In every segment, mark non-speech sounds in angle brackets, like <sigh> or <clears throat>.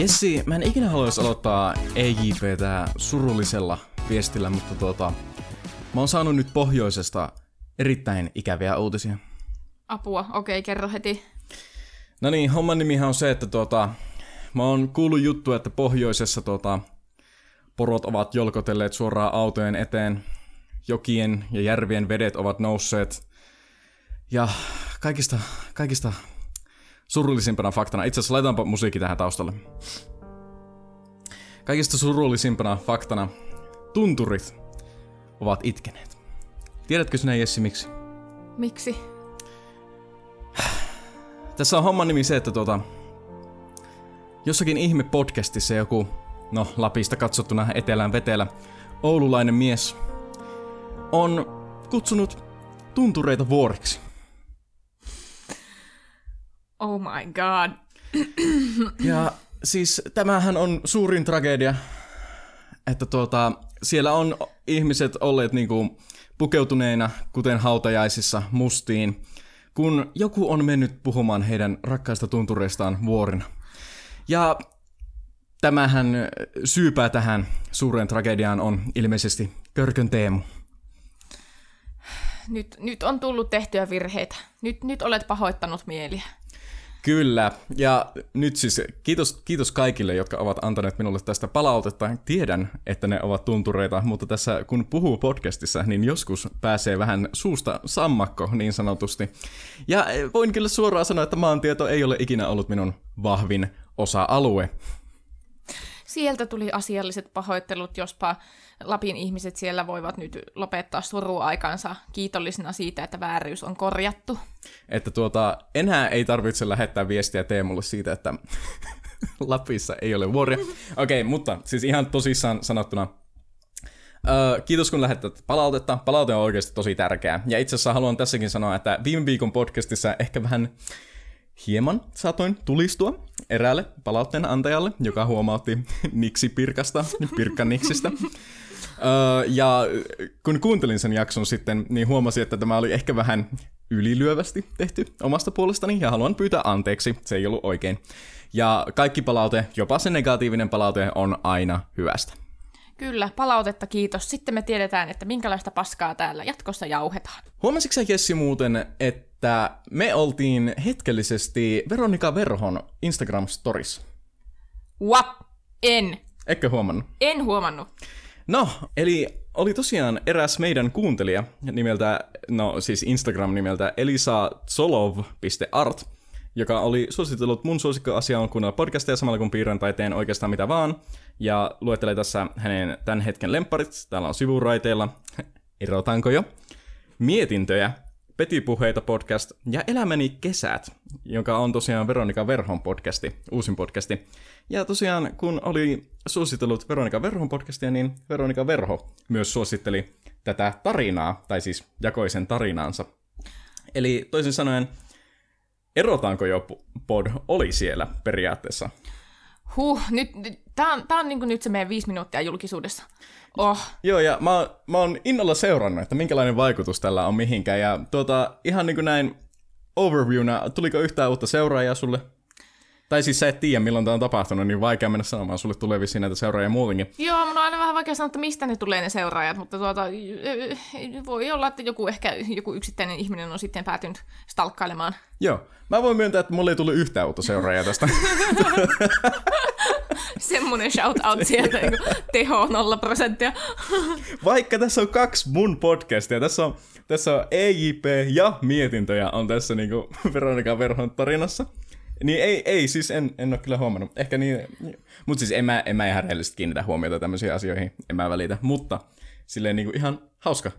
Jessi, mä en ikinä haluaisi aloittaa EJPtä surullisella viestillä, mutta tuota, mä oon saanut nyt pohjoisesta erittäin ikäviä uutisia. Apua, okei, kerro heti. No niin, homman nimihän on se, että tuota, mä oon kuullut juttu, että pohjoisessa tuota, porot ovat jolkotelleet suoraan autojen eteen, jokien ja järvien vedet ovat nousseet, ja kaikista, kaikista surullisimpana faktana, itse asiassa laitaanpa musiikki tähän taustalle. Kaikista surullisimpana faktana, tunturit ovat itkeneet. Tiedätkö sinä Jessi miksi? Miksi? Tässä on homman nimi se, että tuota, jossakin ihme podcastissa joku, no Lapista katsottuna etelään vetelä, oululainen mies on kutsunut tuntureita vuoriksi. Oh my god. Ja siis tämähän on suurin tragedia, että tuota, siellä on ihmiset olleet niinku pukeutuneina, kuten hautajaisissa, mustiin, kun joku on mennyt puhumaan heidän rakkaista tuntureistaan vuorina. Ja tämähän syypää tähän suureen tragediaan on ilmeisesti Körkön Teemu. Nyt, nyt on tullut tehtyä virheitä. Nyt, nyt olet pahoittanut mieliä. Kyllä, ja nyt siis kiitos, kiitos kaikille, jotka ovat antaneet minulle tästä palautetta. Tiedän, että ne ovat tuntureita, mutta tässä kun puhuu podcastissa, niin joskus pääsee vähän suusta sammakko niin sanotusti. Ja voin kyllä suoraan sanoa, että maantieto ei ole ikinä ollut minun vahvin osa-alue. Sieltä tuli asialliset pahoittelut, jospa Lapin ihmiset siellä voivat nyt lopettaa suruaikansa kiitollisena siitä, että vääryys on korjattu. Että tuota, enää ei tarvitse lähettää viestiä Teemulle siitä, että <laughs> Lapissa ei ole vuoria. Okei, okay, mutta siis ihan tosissaan sanottuna, Öö, kiitos kun lähettät palautetta. Palaute on oikeasti tosi tärkeää. Ja itse asiassa haluan tässäkin sanoa, että viime viikon podcastissa ehkä vähän hieman saatoin tulistua eräälle palautteen antajalle, joka huomautti <laughs> Niksi Pirkasta, Pirkka Niksistä. Öö, ja kun kuuntelin sen jakson sitten, niin huomasin, että tämä oli ehkä vähän ylilyövästi tehty omasta puolestani, ja haluan pyytää anteeksi, se ei ollut oikein. Ja kaikki palaute, jopa se negatiivinen palaute, on aina hyvästä. Kyllä, palautetta kiitos. Sitten me tiedetään, että minkälaista paskaa täällä jatkossa jauhetaan. Huomasitko sä Jessi muuten, että me oltiin hetkellisesti Veronika Verhon Instagram-storis? What? En. Eikö huomannut? En huomannut. No, eli oli tosiaan eräs meidän kuuntelija nimeltä, no siis Instagram nimeltä elisasolov.art, joka oli suositellut mun suosikkoasia on kuunnella podcasteja samalla kun piirrän tai teen oikeastaan mitä vaan, ja luettelee tässä hänen tämän hetken lemparit, täällä on sivuraiteilla, <laughs> erotaanko jo, mietintöjä, Petipuheita podcast ja Elämäni kesät, joka on tosiaan Veronika Verhon podcasti, uusin podcasti. Ja tosiaan, kun oli suositellut Veronika Verhon podcastia, niin Veronika Verho myös suositteli tätä tarinaa, tai siis jakoi sen tarinaansa. Eli toisin sanoen, erotaanko jo pod oli siellä periaatteessa. Huh, nyt, nyt tää on, tää on niin nyt se meidän viisi minuuttia julkisuudessa. Oh. Joo, ja mä, mä oon innolla seurannut, että minkälainen vaikutus tällä on mihinkään. Ja tuota, ihan niin kuin näin overviewna, tuliko yhtään uutta seuraajaa sulle? Tai siis sä et tiedä, milloin tämä on tapahtunut, niin vaikea mennä sanomaan. Sulle tulee vissiin näitä seuraajia muutenkin. Joo, mun on aina vähän vaikea sanoa, että mistä ne tulee ne seuraajat, mutta tuota, voi olla, että joku ehkä joku yksittäinen ihminen on sitten päätynyt stalkkailemaan. Joo, mä voin myöntää, että mulle ei tullut yhtään uutta seuraajaa tästä. <laughs> Semmoinen shout-out sieltä, niin teho nolla prosenttia. <laughs> Vaikka tässä on kaksi mun podcastia, tässä on, tässä on EJP ja mietintöjä on tässä niin Veronika Verhon tarinassa. Niin ei, ei siis en, en ole kyllä huomannut. Ehkä niin, mutta siis en mä, en mä ihan rehellisesti kiinnitä huomiota tämmöisiin asioihin, en mä välitä. Mutta silleen niin kuin ihan hauska.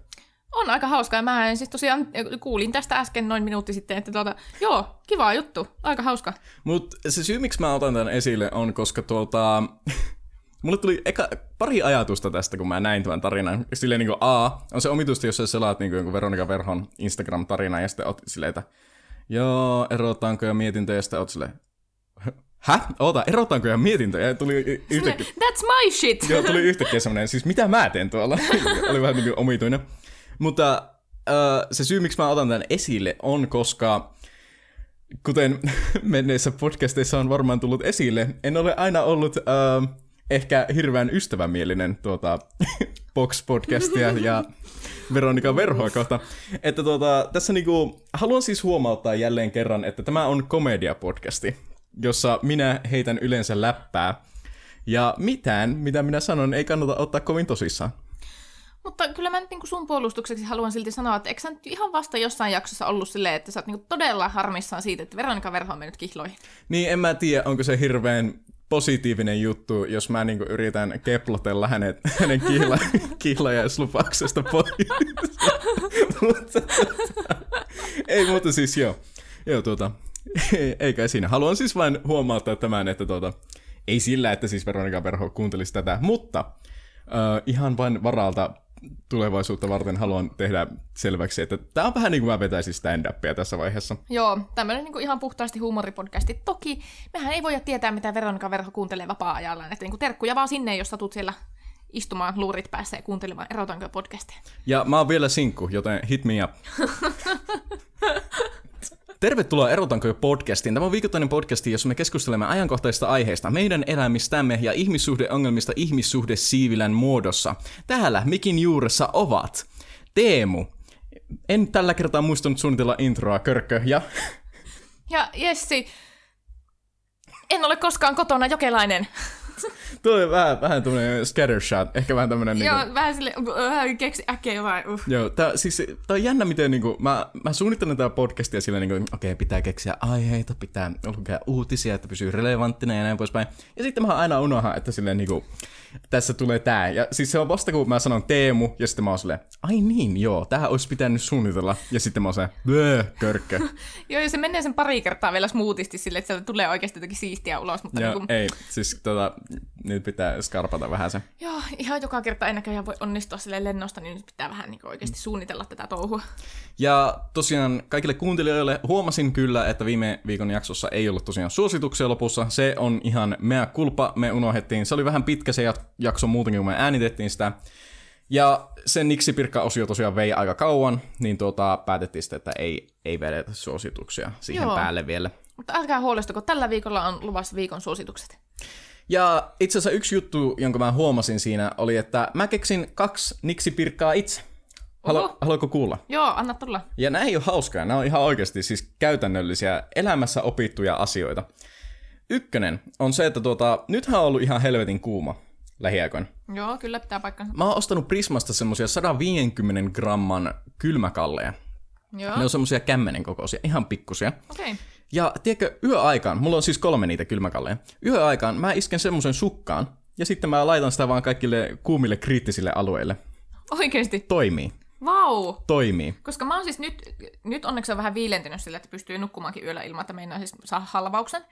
On aika hauska, ja mä siis tosiaan kuulin tästä äsken noin minuutti sitten, että tuota, joo, kiva juttu, aika hauska. Mutta se syy, miksi mä otan tämän esille, on koska tuota, <laughs> mulle tuli eka, pari ajatusta tästä, kun mä näin tämän tarinan. Silleen niin kuin A, on se omitusti, jos sä selaat niin kuin Veronika Verhon Instagram-tarina, ja sitten oot silleen, että joo, erotaanko ja mietintöjä, ja sitten oot silleen, Hä? Oota, erotaanko ja mietintöjä? Ja tuli yhtäkkiä... That's my shit! <laughs> Joo, tuli yhtäkkiä semmoinen, siis mitä mä teen tuolla? <laughs> Oli vähän niin kuin omituinen. Mutta äh, se syy, miksi mä otan tämän esille, on koska kuten <laughs> menneissä podcasteissa on varmaan tullut esille, en ole aina ollut uh, ehkä hirveän ystävämielinen tuota, Box-podcastia ja Veronika Verhoa kohta. Että tuota, tässä niinku, haluan siis huomauttaa jälleen kerran, että tämä on komedia-podcasti, jossa minä heitän yleensä läppää. Ja mitään, mitä minä sanon, ei kannata ottaa kovin tosissaan. Mutta kyllä mä nyt niin sun puolustukseksi haluan silti sanoa, että eikö sä nyt ihan vasta jossain jaksossa ollut silleen, että sä oot niin todella harmissaan siitä, että Veronika Verho on mennyt kihloihin. Niin, en mä tiedä, onko se hirveän positiivinen juttu, jos mä niinku yritän keplotella hänet, hänen kihla, kihlajaislupauksesta pois. mutta, ei muuta siis joo. Joo, tuota, ei, kai siinä. Haluan siis vain huomauttaa tämän, että tuota, ei sillä, että siis Veronika Verho kuuntelisi tätä, mutta uh, ihan vain varalta tulevaisuutta varten haluan tehdä selväksi, että tämä on vähän niin kuin mä vetäisin stand-upia tässä vaiheessa. Joo, tämmöinen niin kuin ihan puhtaasti huumoripodcasti. Toki mehän ei voida tietää, mitä Veronika Verho kuuntelee vapaa-ajallaan, että niin kuin terkkuja vaan sinne, jos satut siellä istumaan luurit päässä ja kuuntelemaan erotanko podcastia. Ja mä oon vielä sinkku, joten hit me up. <laughs> Tervetuloa Erotanko jo podcastiin. Tämä on viikoittainen podcasti, jossa me keskustelemme ajankohtaisista aiheista, meidän elämistämme ja ihmissuhdeongelmista ihmissuhdesiivilän muodossa. Täällä mikin juuressa ovat Teemu. En tällä kertaa muistanut suunnitella introa, Körkkö ja... Ja Jessi. En ole koskaan kotona jokelainen. Tuo oli vähän, vähän tämmönen scattershot, ehkä vähän tämmönen... Joo, niinku... vähän sille, vähän keksi äkkiä jotain. Uh. Joo, tää, siis, tää on jännä, miten niinku, mä, mä suunnittelen tää podcastia sillä niinku, okei, okay, pitää keksiä aiheita, pitää lukea uutisia, että pysyy relevanttina ja näin poispäin. Ja sitten mä aina unohan, että silleen niinku, tässä tulee tää. Ja siis se on vasta kun mä sanon Teemu, ja sitten mä oon silleen, ai niin, joo, tähän olisi pitänyt suunnitella. Ja sitten mä oon silleen, körkkö. <laughs> joo, ja se menee sen pari kertaa vielä smoothisti silleen, että sieltä tulee oikeasti jotakin siistiä ulos. Mutta joo, niin kuin... ei, siis tota, nyt pitää skarpata vähän se. Joo, ihan joka kerta ei näköjään voi onnistua sille lennosta, niin nyt pitää vähän niin oikeasti suunnitella tätä touhua. Ja tosiaan kaikille kuuntelijoille huomasin kyllä, että viime viikon jaksossa ei ollut tosiaan suosituksia lopussa. Se on ihan mea kulpa, me unohdettiin. Se oli vähän pitkä se jakso muutenkin, kun me äänitettiin sitä. Ja sen Niksi Pirkka-osio tosiaan vei aika kauan, niin tuota, päätettiin sitten, että ei, ei vedetä suosituksia siihen Joo. päälle vielä. Mutta älkää huolestuko, tällä viikolla on luvassa viikon suositukset. Ja itse asiassa yksi juttu, jonka mä huomasin siinä, oli, että mä keksin kaksi Niksi Pirkkaa itse. Halu- haluatko kuulla? Joo, anna tulla. Ja nämä ei ole hauskaa, nämä on ihan oikeasti siis käytännöllisiä elämässä opittuja asioita. Ykkönen on se, että tuota, nythän on ollut ihan helvetin kuuma lähiaikoina. Joo, kyllä pitää paikkansa. Mä oon ostanut Prismasta semmosia 150 gramman kylmäkalleja. Joo. Ne on semmosia kämmenen kokoisia, ihan pikkusia. Okei. Okay. Ja tiedätkö, yöaikaan, mulla on siis kolme niitä kylmäkalleja, yöaikaan mä isken semmoisen sukkaan, ja sitten mä laitan sitä vaan kaikille kuumille kriittisille alueille. Oikeesti? Toimii. Vau! Toimii. Koska mä oon siis nyt, nyt onneksi on vähän viilentynyt sillä, että pystyy nukkumaankin yöllä ilman, että meinaa siis saa halvauksen.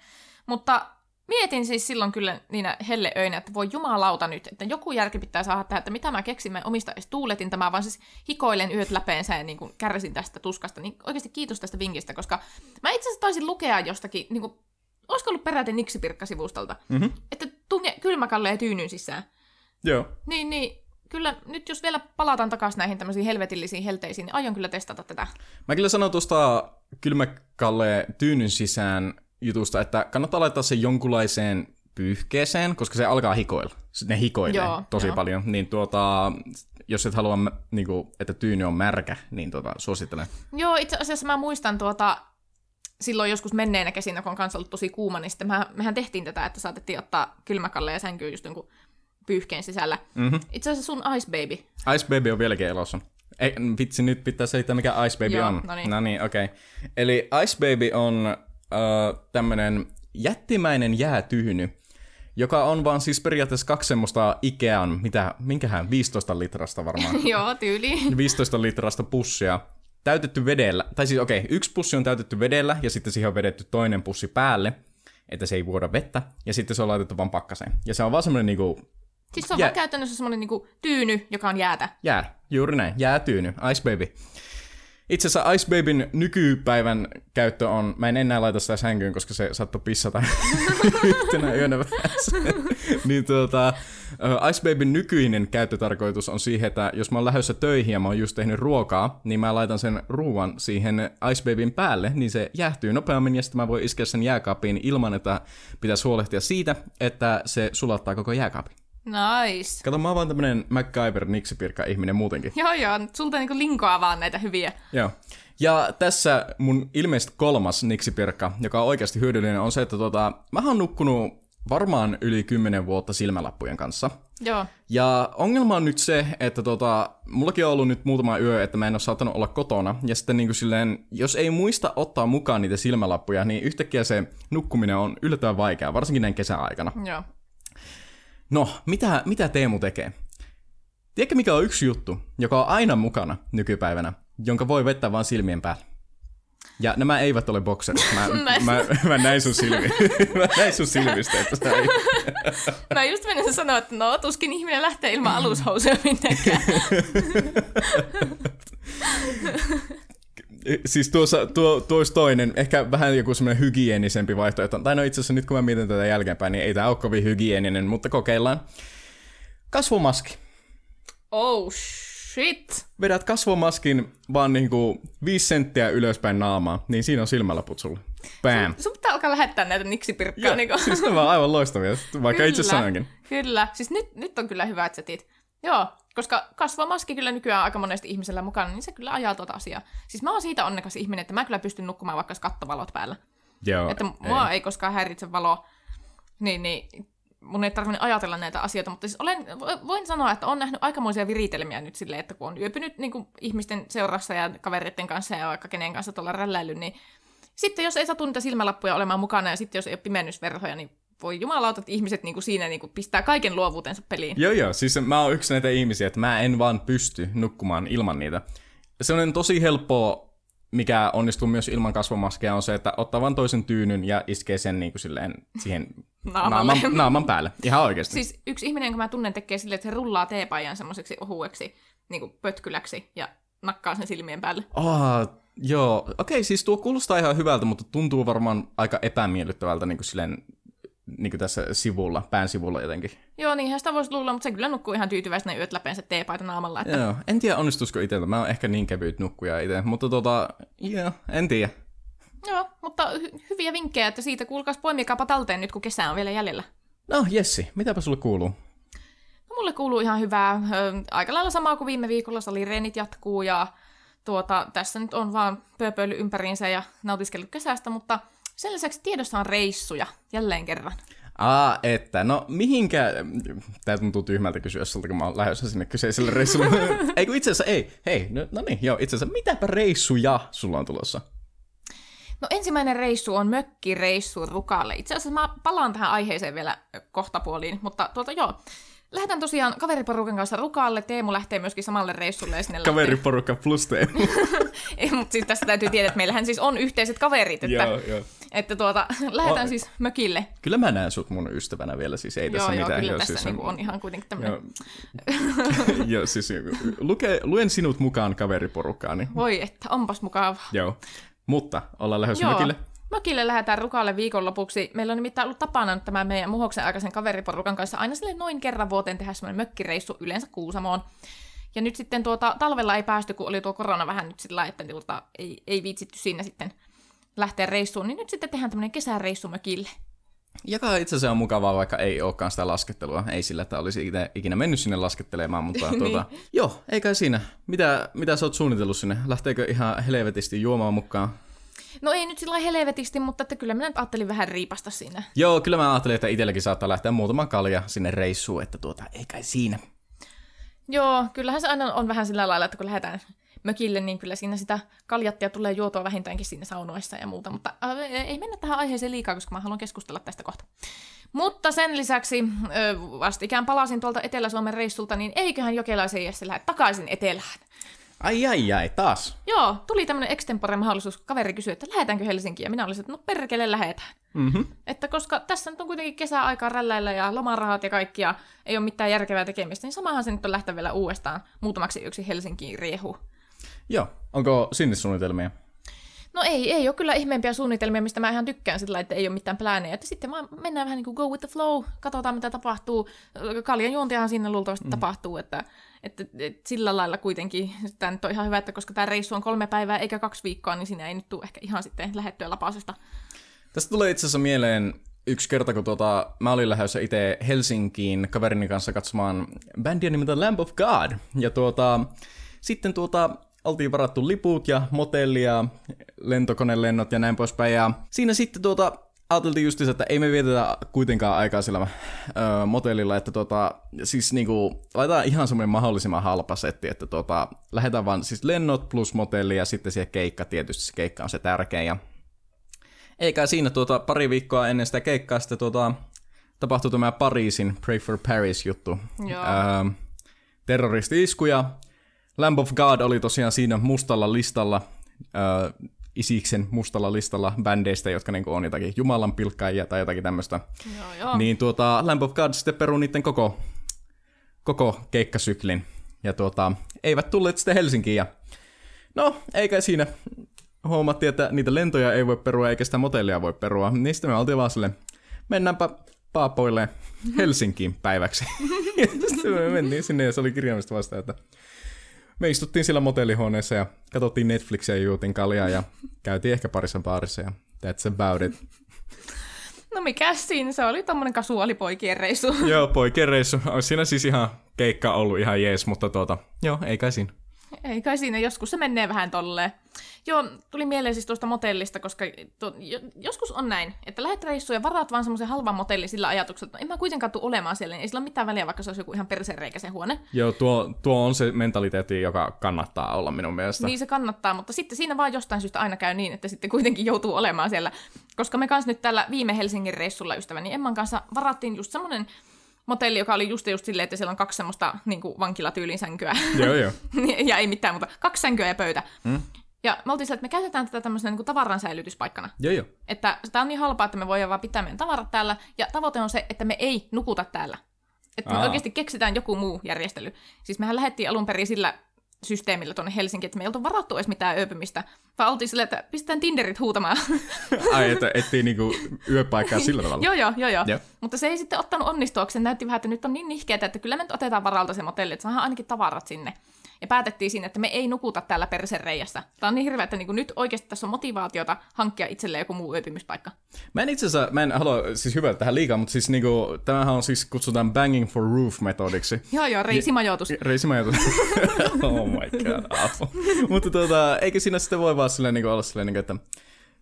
Mutta mietin siis silloin kyllä niinä helleöinä, että voi jumalauta nyt, että joku järki pitää saada tähän, että mitä mä keksin, mä omista edes tuuletin tämä, vaan siis hikoilen yöt läpeensä ja niin kuin kärsin tästä tuskasta. Niin oikeasti kiitos tästä vinkistä, koska mä itse asiassa taisin lukea jostakin, niin kuin, olisiko ollut peräti Niksipirkka-sivustolta, mm-hmm. että tunne kylmäkalle ja tyynyn sisään. Joo. Niin, niin kyllä nyt jos vielä palataan takaisin näihin tämmöisiin helvetillisiin helteisiin, niin aion kyllä testata tätä. Mä kyllä sanon tuosta kylmäkalle tyynyn sisään jutusta, että kannattaa laittaa se jonkunlaiseen pyyhkeeseen, koska se alkaa hikoilla. Ne hikoilee joo, tosi joo. paljon. Niin tuota, jos et halua, niin kuin, että tyyny on märkä, niin tuota, suosittelen. Joo, itse asiassa mä muistan tuota, silloin joskus menneenä kesinä, kun on kanssa ollut tosi kuuma, niin sitten mehän, mehän tehtiin tätä, että saatettiin ottaa kylmäkalle ja sänkyyn just jonkun pyyhkeen sisällä. Mm-hmm. Itse asiassa sun Ice Baby. Ice Baby on vieläkin elossa. Ei, vitsi, nyt pitää selittää, mikä Ice Baby Joo, on. no niin. No niin, okei. Okay. Eli Ice Baby on uh, tämmönen jättimäinen jäätyhny, joka on vaan siis periaatteessa kaksi semmoista Ikean, mitä, minkähän, 15 litrasta varmaan. <laughs> Joo, tyyli. 15 litrasta pussia, täytetty vedellä, tai siis okei, okay, yksi pussi on täytetty vedellä, ja sitten siihen on vedetty toinen pussi päälle, että se ei vuoda vettä, ja sitten se on laitettu vaan pakkaseen. Ja se on vaan semmoinen niinku... Siis se on jää... vaan käytännössä semmoinen niinku tyyny, joka on jäätä. Jää, juuri näin, jäätyyny, Ice Baby. Itse asiassa Ice Babyn nykypäivän käyttö on, mä en enää laita sitä sänkyyn, koska se saattoi pissata <laughs> yhtenä yönä <laughs> niin tuota, Ice Babyn nykyinen käyttötarkoitus on siihen, että jos mä oon lähdössä töihin ja mä oon just tehnyt ruokaa, niin mä laitan sen ruuan siihen Ice Babyn päälle, niin se jäähtyy nopeammin ja sitten mä voin iskeä sen jääkaapiin ilman, että pitäisi huolehtia siitä, että se sulattaa koko jääkaapin. Nice. Kato, mä oon vaan tämmönen MacGyver niksipirkka ihminen muutenkin. Joo, joo. Sulta niinku linkoaa vaan näitä hyviä. Joo. Ja tässä mun ilmeisesti kolmas niksipirkka, joka on oikeasti hyödyllinen, on se, että tota, mä oon nukkunut varmaan yli 10 vuotta silmälappujen kanssa. Joo. Ja ongelma on nyt se, että tota, mullakin on ollut nyt muutama yö, että mä en ole saattanut olla kotona. Ja sitten niin kuin silleen, jos ei muista ottaa mukaan niitä silmälappuja, niin yhtäkkiä se nukkuminen on yllättävän vaikeaa, varsinkin näin kesäaikana. Joo. No, mitä, mitä Teemu tekee? Tiedätkö mikä on yksi juttu, joka on aina mukana nykypäivänä, jonka voi vettää vain silmien päälle? Ja nämä eivät ole bokserit. <laughs> Mä, Näin. mä, mä, näin sun silmi. <laughs> mä näin sun silmistä, että sä ei... <laughs> Mä just menin sanoa, että no tuskin ihminen lähtee ilman alushousuja minnekään. Siis tuossa, tuo, tuo olisi toinen, ehkä vähän joku semmoinen hygienisempi vaihtoehto. Tai no itse asiassa nyt kun mä mietin tätä jälkeenpäin, niin ei tämä ole kovin hygieninen, mutta kokeillaan. Kasvomaski. Oh shit. Vedät kasvomaskin vaan niinku viisi senttiä ylöspäin naamaa, niin siinä on silmälaput sulle. Bam. Sun pitää alkaa lähettää näitä niksipirkkaa. Niinku. siis on aivan loistavia, vaikka itse Kyllä, sanoinkin. Kyllä. Siis nyt, nyt on kyllä hyvä, että sä tiit. Joo, koska kasvomaski kyllä nykyään aika monesti ihmisellä mukana, niin se kyllä ajaa tuota asiaa. Siis mä oon siitä onnekas ihminen, että mä kyllä pystyn nukkumaan vaikka kattovalot päällä. Joo, että mua ei. ei koskaan häiritse valo. Niin, niin mun ei tarvinnut ajatella näitä asioita, mutta siis olen, voin sanoa, että on nähnyt aikamoisia viritelmiä nyt silleen, että kun on yöpynyt niin kuin ihmisten seurassa ja kavereiden kanssa ja vaikka kenen kanssa tuolla rälläily, niin sitten jos ei satu niitä silmälappuja olemaan mukana ja sitten jos ei ole pimennysverhoja, niin voi jumalauta, että ihmiset niin kuin siinä niin kuin pistää kaiken luovuutensa peliin. Joo, joo. Siis mä oon yksi näitä ihmisiä, että mä en vaan pysty nukkumaan ilman niitä. Se on tosi helppoa, mikä onnistuu myös ilman kasvomaskeja, on se, että ottaa vaan toisen tyynyn ja iskee sen niin kuin silleen siihen <laughs> naaman, naaman päälle. Ihan oikeasti. Siis yksi ihminen, jonka mä tunnen, tekee silleen, että se rullaa teepaijan semmoiseksi ohueksi niin kuin pötkyläksi ja nakkaa sen silmien päälle. Oh, joo. Okei, siis tuo kuulostaa ihan hyvältä, mutta tuntuu varmaan aika epämiellyttävältä niin kuin silleen, niin kuin tässä sivulla, pään sivulla jotenkin. Joo, niinhän sitä voisi luulla, mutta se kyllä nukkuu ihan tyytyväisenä yöt läpeen se teepaita naamalla. Että... Joo, en tiedä onnistuisiko itseltä. Mä oon ehkä niin kevyt nukkuja itse, mutta tota, joo, en tiedä. Joo, mutta hy- hyviä vinkkejä, että siitä kuulkaas poimikaapa talteen nyt, kun kesä on vielä jäljellä. No, Jessi, mitäpä sulle kuuluu? No, mulle kuuluu ihan hyvää. Ö, aika lailla samaa kuin viime viikolla, salireenit jatkuu ja tuota, tässä nyt on vaan pööpöily ympäriinsä ja nautiskellut kesästä, mutta sen lisäksi tiedossa on reissuja, jälleen kerran. Aa, että, no mihinkä, tää tuntuu tyhmältä kysyä sulta, kun mä oon lähdössä sinne kyseiselle reissulle. <laughs> ei kun itse asiassa, ei, hei, no, no niin, joo, itse asiassa, mitäpä reissuja sulla on tulossa? No ensimmäinen reissu on mökkireissu Rukalle. Itse asiassa mä palaan tähän aiheeseen vielä kohtapuoliin, mutta tuota joo. Lähdetään tosiaan kaveriporukan kanssa Rukalle. Teemu lähtee myöskin samalle reissulle. Sinne Kaveriporukka plus Teemu. <laughs> Ei, mutta siis tässä täytyy tietää, että meillähän siis on yhteiset kaverit, että, joo, joo. että tuota, lähdetään O- siis mökille. Kyllä mä näen sut mun ystävänä vielä, siis ei tässä Joo, joo, mitään. kyllä joo, tässä siis niinku on ihan kuitenkin tämmöinen... Joo, <laughs> joo siis luke, luen sinut mukaan kaveriporukkaan, niin Voi että, onpas mukava. joo. Mutta ollaan lähdössä Joo. mökille. Mökille lähdetään Rukalle viikonlopuksi. Meillä on nimittäin ollut tapana nyt tämän meidän muhoksen aikaisen kaveriporukan kanssa aina sille noin kerran vuoteen tehdä semmoinen mökkireissu yleensä Kuusamoon. Ja nyt sitten tuota, talvella ei päästy, kun oli tuo korona vähän nyt sillä että tuota, ei, ei viitsitty siinä sitten lähteä reissuun, niin nyt sitten tehdään tämmöinen kesäreissu mökille. Joka itse asiassa on mukavaa, vaikka ei olekaan sitä laskettelua. Ei sillä, että olisi ikinä, ikinä mennyt sinne laskettelemaan, mutta <laughs> Niin. tuota, joo, ei kai siinä. Mitä, mitä sä oot suunnitellut sinne? Lähteekö ihan helvetisti juomaan mukaan? No ei nyt sillä helvetisti, mutta että kyllä minä nyt ajattelin vähän riipasta siinä. Joo, kyllä mä ajattelin, että itselläkin saattaa lähteä muutama kalja sinne reissuun, että tuota, ei kai siinä. Joo, kyllähän se aina on vähän sillä lailla, että kun lähdetään mökille, niin kyllä siinä sitä kaljattia tulee juotua vähintäänkin siinä saunoissa ja muuta, mutta äh, ei mennä tähän aiheeseen liikaa, koska mä haluan keskustella tästä kohta. Mutta sen lisäksi vastikään palasin tuolta Etelä-Suomen reissulta, niin eiköhän jokelaisen Jesse lähde takaisin etelään. Ai ai ai, taas. Joo, tuli tämmöinen extempore mahdollisuus. Kaveri kysyi, että lähdetäänkö Helsinkiin, ja minä olisin, että no perkele lähetään. Mhm. Että koska tässä nyt on kuitenkin kesäaikaa rälläillä ja lomarahat ja kaikkia, ei ole mitään järkevää tekemistä, niin samahan se nyt on lähteä vielä uudestaan muutamaksi yksi Helsinkiin riehu. Joo. Onko sinne suunnitelmia? No ei, ei ole kyllä ihmeempiä suunnitelmia, mistä mä ihan tykkään sillä että ei ole mitään plääneja. Että sitten vaan mennään vähän niin kuin go with the flow, katsotaan mitä tapahtuu. Kaljan juontiahan sinne luultavasti mm. tapahtuu, että, että, että, sillä lailla kuitenkin. Tämä nyt on ihan hyvä, että koska tämä reissu on kolme päivää eikä kaksi viikkoa, niin siinä ei nyt tule ehkä ihan sitten lähettyä lapasesta. Tästä tulee itse asiassa mieleen yksi kerta, kun tuota, mä olin lähdössä itse Helsinkiin kaverini kanssa katsomaan bändiä nimeltä Lamb of God. Ja tuota, sitten tuota, oltiin varattu liput ja motelli ja lentokonelennot ja näin poispäin. Ja siinä sitten tuota, ajateltiin just että ei me vietetä kuitenkaan aikaa sillä ö, motellilla, että tuota, siis niinku, laitetaan ihan semmoinen mahdollisimman halpa setti, että tuota, lähdetään vaan siis lennot plus motelli ja sitten siihen keikka, tietysti se keikka on se tärkein. Ja eikä siinä tuota, pari viikkoa ennen sitä keikkaa sitten tuota, tapahtui tämä Pariisin Pray for Paris juttu. Joo. Öö, terroristi-iskuja. Lamb of God oli tosiaan siinä mustalla listalla, öö, Isiksen mustalla listalla bändeistä, jotka niinku on jotakin Jumalan pilkkaajia tai jotakin tämmöistä. Niin tuota, Lamb of God sitten peru niiden koko, koko keikkasyklin. Ja tuota, eivät tulleet sitten Helsinkiin. Ja no, eikä siinä huomattiin, että niitä lentoja ei voi perua eikä sitä motellia voi perua. Niin sitten me oltiin vaan silleen, mennäänpä paapoille <laughs> Helsinkiin päiväksi. ja <laughs> sitten me mentiin sinne ja se oli kirjaimista vasta, että me istuttiin siellä motellihuoneessa ja katsottiin Netflixiä ja juotiin kaljaa ja käytiin ehkä parissa baarissa ja that's about it. <laughs> No mikä siinä, se oli tommonen kasuaalipoikien reissu. joo, poikien reissu. Olisi siinä siis ihan keikka ollut ihan jees, mutta tuota, joo, ei kai siinä. Ei kai siinä, joskus se menee vähän tolleen. Joo, tuli mieleen siis tuosta motellista, koska to, jo, joskus on näin, että lähdet reissuun ja varaat vaan semmoisen halvan motelli sillä ajatuksella, että no, en mä kuitenkaan tule olemaan siellä, niin ei sillä ole mitään väliä, vaikka se olisi joku ihan persereikä se huone. Joo, tuo, tuo on se mentaliteetti, joka kannattaa olla minun mielestä. Niin se kannattaa, mutta sitten siinä vaan jostain syystä aina käy niin, että sitten kuitenkin joutuu olemaan siellä. Koska me kanssa nyt tällä viime Helsingin reissulla ystäväni Emman kanssa varattiin just semmoinen motelli, joka oli just just silleen, että siellä on kaksi semmoista niin kuin vankilatyylin sänkyä. Joo, joo. <laughs> ja ei mitään muuta. Kaksi sänkyä ja pöytä. Mm. Ja me oltiin sillä, että me käytetään tätä tämmöisenä niin tavaran säilytyspaikkana. Joo, joo. Että tämä on niin halpaa, että me voidaan vaan pitää meidän tavarat täällä. Ja tavoite on se, että me ei nukuta täällä. Että me oikeasti keksitään joku muu järjestely. Siis mehän lähdettiin alun perin sillä systeemillä tuonne Helsinkiin, että me ei oltu varattu edes mitään ööpymistä. Vaan oltiin silleen, että pistetään Tinderit huutamaan. <laughs> Ai, että etsii niinku yöpaikkaa sillä tavalla. joo, joo, joo, joo. Joo. Mutta se ei sitten ottanut onnistuakseen. Näytti vähän, että nyt on niin nihkeetä, että kyllä me nyt otetaan varalta se motelli, että saadaan ainakin tavarat sinne. Ja päätettiin siinä, että me ei nukuta täällä persereijässä. Tämä on niin hirveä, että niinku nyt oikeasti tässä on motivaatiota hankkia itselleen joku muu yöpymispaikka. Mä en itse asiassa, mä en halua siis hyvää tähän liikaa, mutta siis niinku, tämähän on siis kutsutaan banging for roof metodiksi. <laughs> Joo, joo, reisimajoitus. Reisimajoitus. <laughs> oh my god, apu. Mutta tuota, eikö siinä sitten voi vaan silleen niinku olla silleen, niinku, että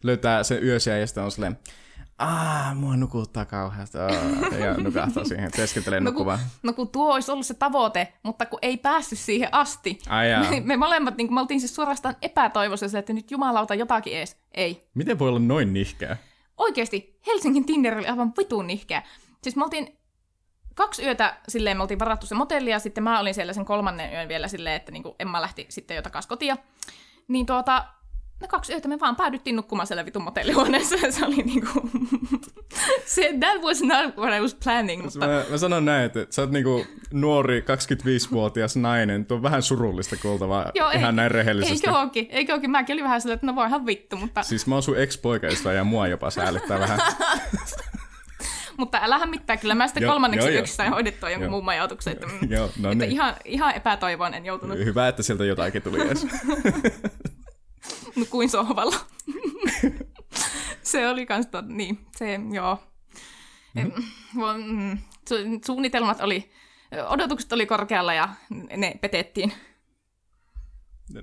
löytää sen yösiä ja sitten on silleen, Aa, mua nukuttaa kauheasti. Aa, <laughs> ja nukahtaa siihen, teeskentelee No kun, nukkuvaan. no kun tuo olisi ollut se tavoite, mutta kun ei päässyt siihen asti. Ai jaa. Me, me molemmat, niin me oltiin siis suorastaan epätoivoisia, että nyt jumalauta jotakin ees. Ei. Miten voi olla noin nihkeä? Oikeesti, Helsingin Tinder oli aivan vitun nihkeä. Siis me oltiin kaksi yötä silleen, me oltiin varattu se motelli, ja sitten mä olin siellä sen kolmannen yön vielä silleen, että niin Emma lähti sitten jo takaisin kotia. Niin tuota, ne kaksi yötä me vaan päädyttiin nukkumaan siellä vitun motellihuoneessa, <laughs> se oli niinku... <laughs> se, that was not what I was planning, mutta... Mä, mä sanon näin, että sä oot niinku nuori 25-vuotias nainen. Tuo on vähän surullista kuultavaa ihan näin rehellisesti. Eikö ookin, eikö ookin. Mäkin olin vähän silleen, että no voihan vittu, mutta, Siis mä oon sun ex-poikaystävä ja mua jopa säälittää vähän. <laughs> mutta älähän mitään. Kyllä mä sitten Joo, kolmanneksi joo, joo. yöksi sain hoidettua jonkun Joo. muun majoituksen. Että, Joo, no että niin. ihan, ihan epätoivoon en joutunut Hyvä, että sieltä jotakin tuli edes. Nukuin sohvalla. <laughs> se oli kans tot, niin, se, joo. Mm-hmm. Mm, su- suunnitelmat oli, odotukset oli korkealla ja ne petettiin.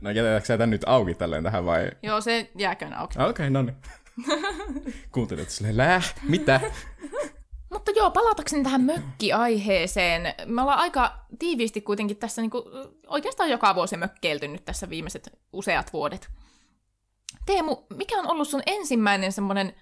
No jätetäänkö sä tän nyt auki tälleen tähän vai? Joo, se jääköön auki. Okei, okay, no niin. <laughs> Kuuntelet silleen, läh, mitä? <laughs> Mutta joo, palatakseni tähän mökkiaiheeseen. Me ollaan aika tiiviisti kuitenkin tässä niinku, oikeastaan joka vuosi mökkeilty nyt tässä viimeiset useat vuodet. Teemu, mikä on ollut sun ensimmäinen semmoinen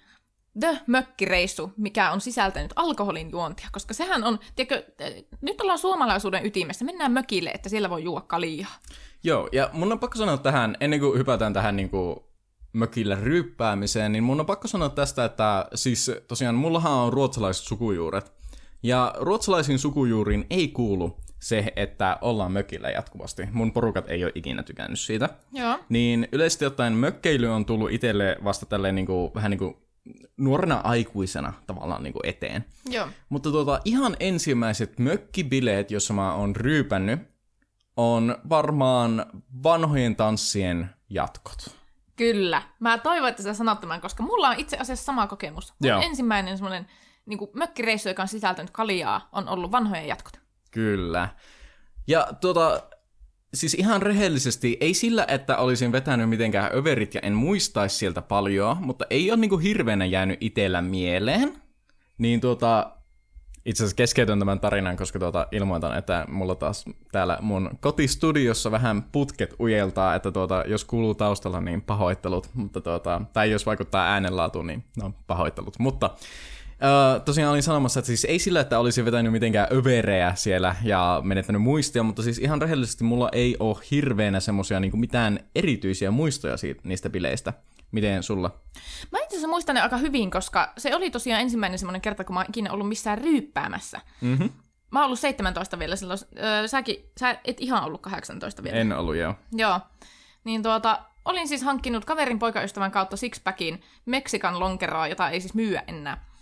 the mökkireissu, mikä on sisältänyt alkoholin juontia? Koska sehän on, tiedätkö, nyt ollaan suomalaisuuden ytimessä, mennään mökille, että siellä voi juoda kaljaa. Joo, ja mun on pakko sanoa tähän, ennen kuin hypätään tähän niinku mökillä ryppäämiseen, niin mun on pakko sanoa tästä, että siis tosiaan mullahan on ruotsalaiset sukujuuret. Ja ruotsalaisiin sukujuuriin ei kuulu se, että ollaan mökillä jatkuvasti. Mun porukat ei ole ikinä tykännyt siitä. Joo. Niin yleisesti ottaen mökkeily on tullut itselle vasta tälleen niin kuin, vähän niin kuin nuorena aikuisena tavallaan niin kuin eteen. Joo. Mutta tuota, ihan ensimmäiset mökkibileet, jossa mä oon ryypännyt, on varmaan vanhojen tanssien jatkot. Kyllä. Mä toivon, että sä sanot tämän, koska mulla on itse asiassa sama kokemus. Mun Joo. ensimmäinen semmoinen niin mökkireissu, joka on sisältänyt kaljaa, on ollut vanhojen jatkot. Kyllä. Ja tuota, siis ihan rehellisesti, ei sillä, että olisin vetänyt mitenkään överit ja en muistaisi sieltä paljon, mutta ei ole niinku hirveänä jäänyt itellä mieleen. Niin tuota, itse asiassa keskeytän tämän tarinan, koska tuota, ilmoitan, että mulla taas täällä mun kotistudiossa vähän putket ujeltaa, että tuota, jos kuuluu taustalla, niin pahoittelut, mutta tuota, tai jos vaikuttaa äänenlaatuun, niin no, pahoittelut. Mutta Öö, tosiaan olin sanomassa, että siis ei sillä, että olisin vetänyt mitenkään överejä siellä ja menettänyt muistia, mutta siis ihan rehellisesti mulla ei ole hirveänä semmosia niin mitään erityisiä muistoja siitä, niistä bileistä. Miten sulla? Mä itse asiassa muistan ne aika hyvin, koska se oli tosiaan ensimmäinen semmoinen kerta, kun mä oon ikinä ollut missään ryyppäämässä. Mhm. Mä oon ollut 17 vielä silloin. Öö, säkin, sä et ihan ollut 18 vielä. En ollut, joo. Joo. Niin tuota, olin siis hankkinut kaverin poikaystävän kautta Sixpackin Meksikan lonkeroa, jota ei siis myyä enää.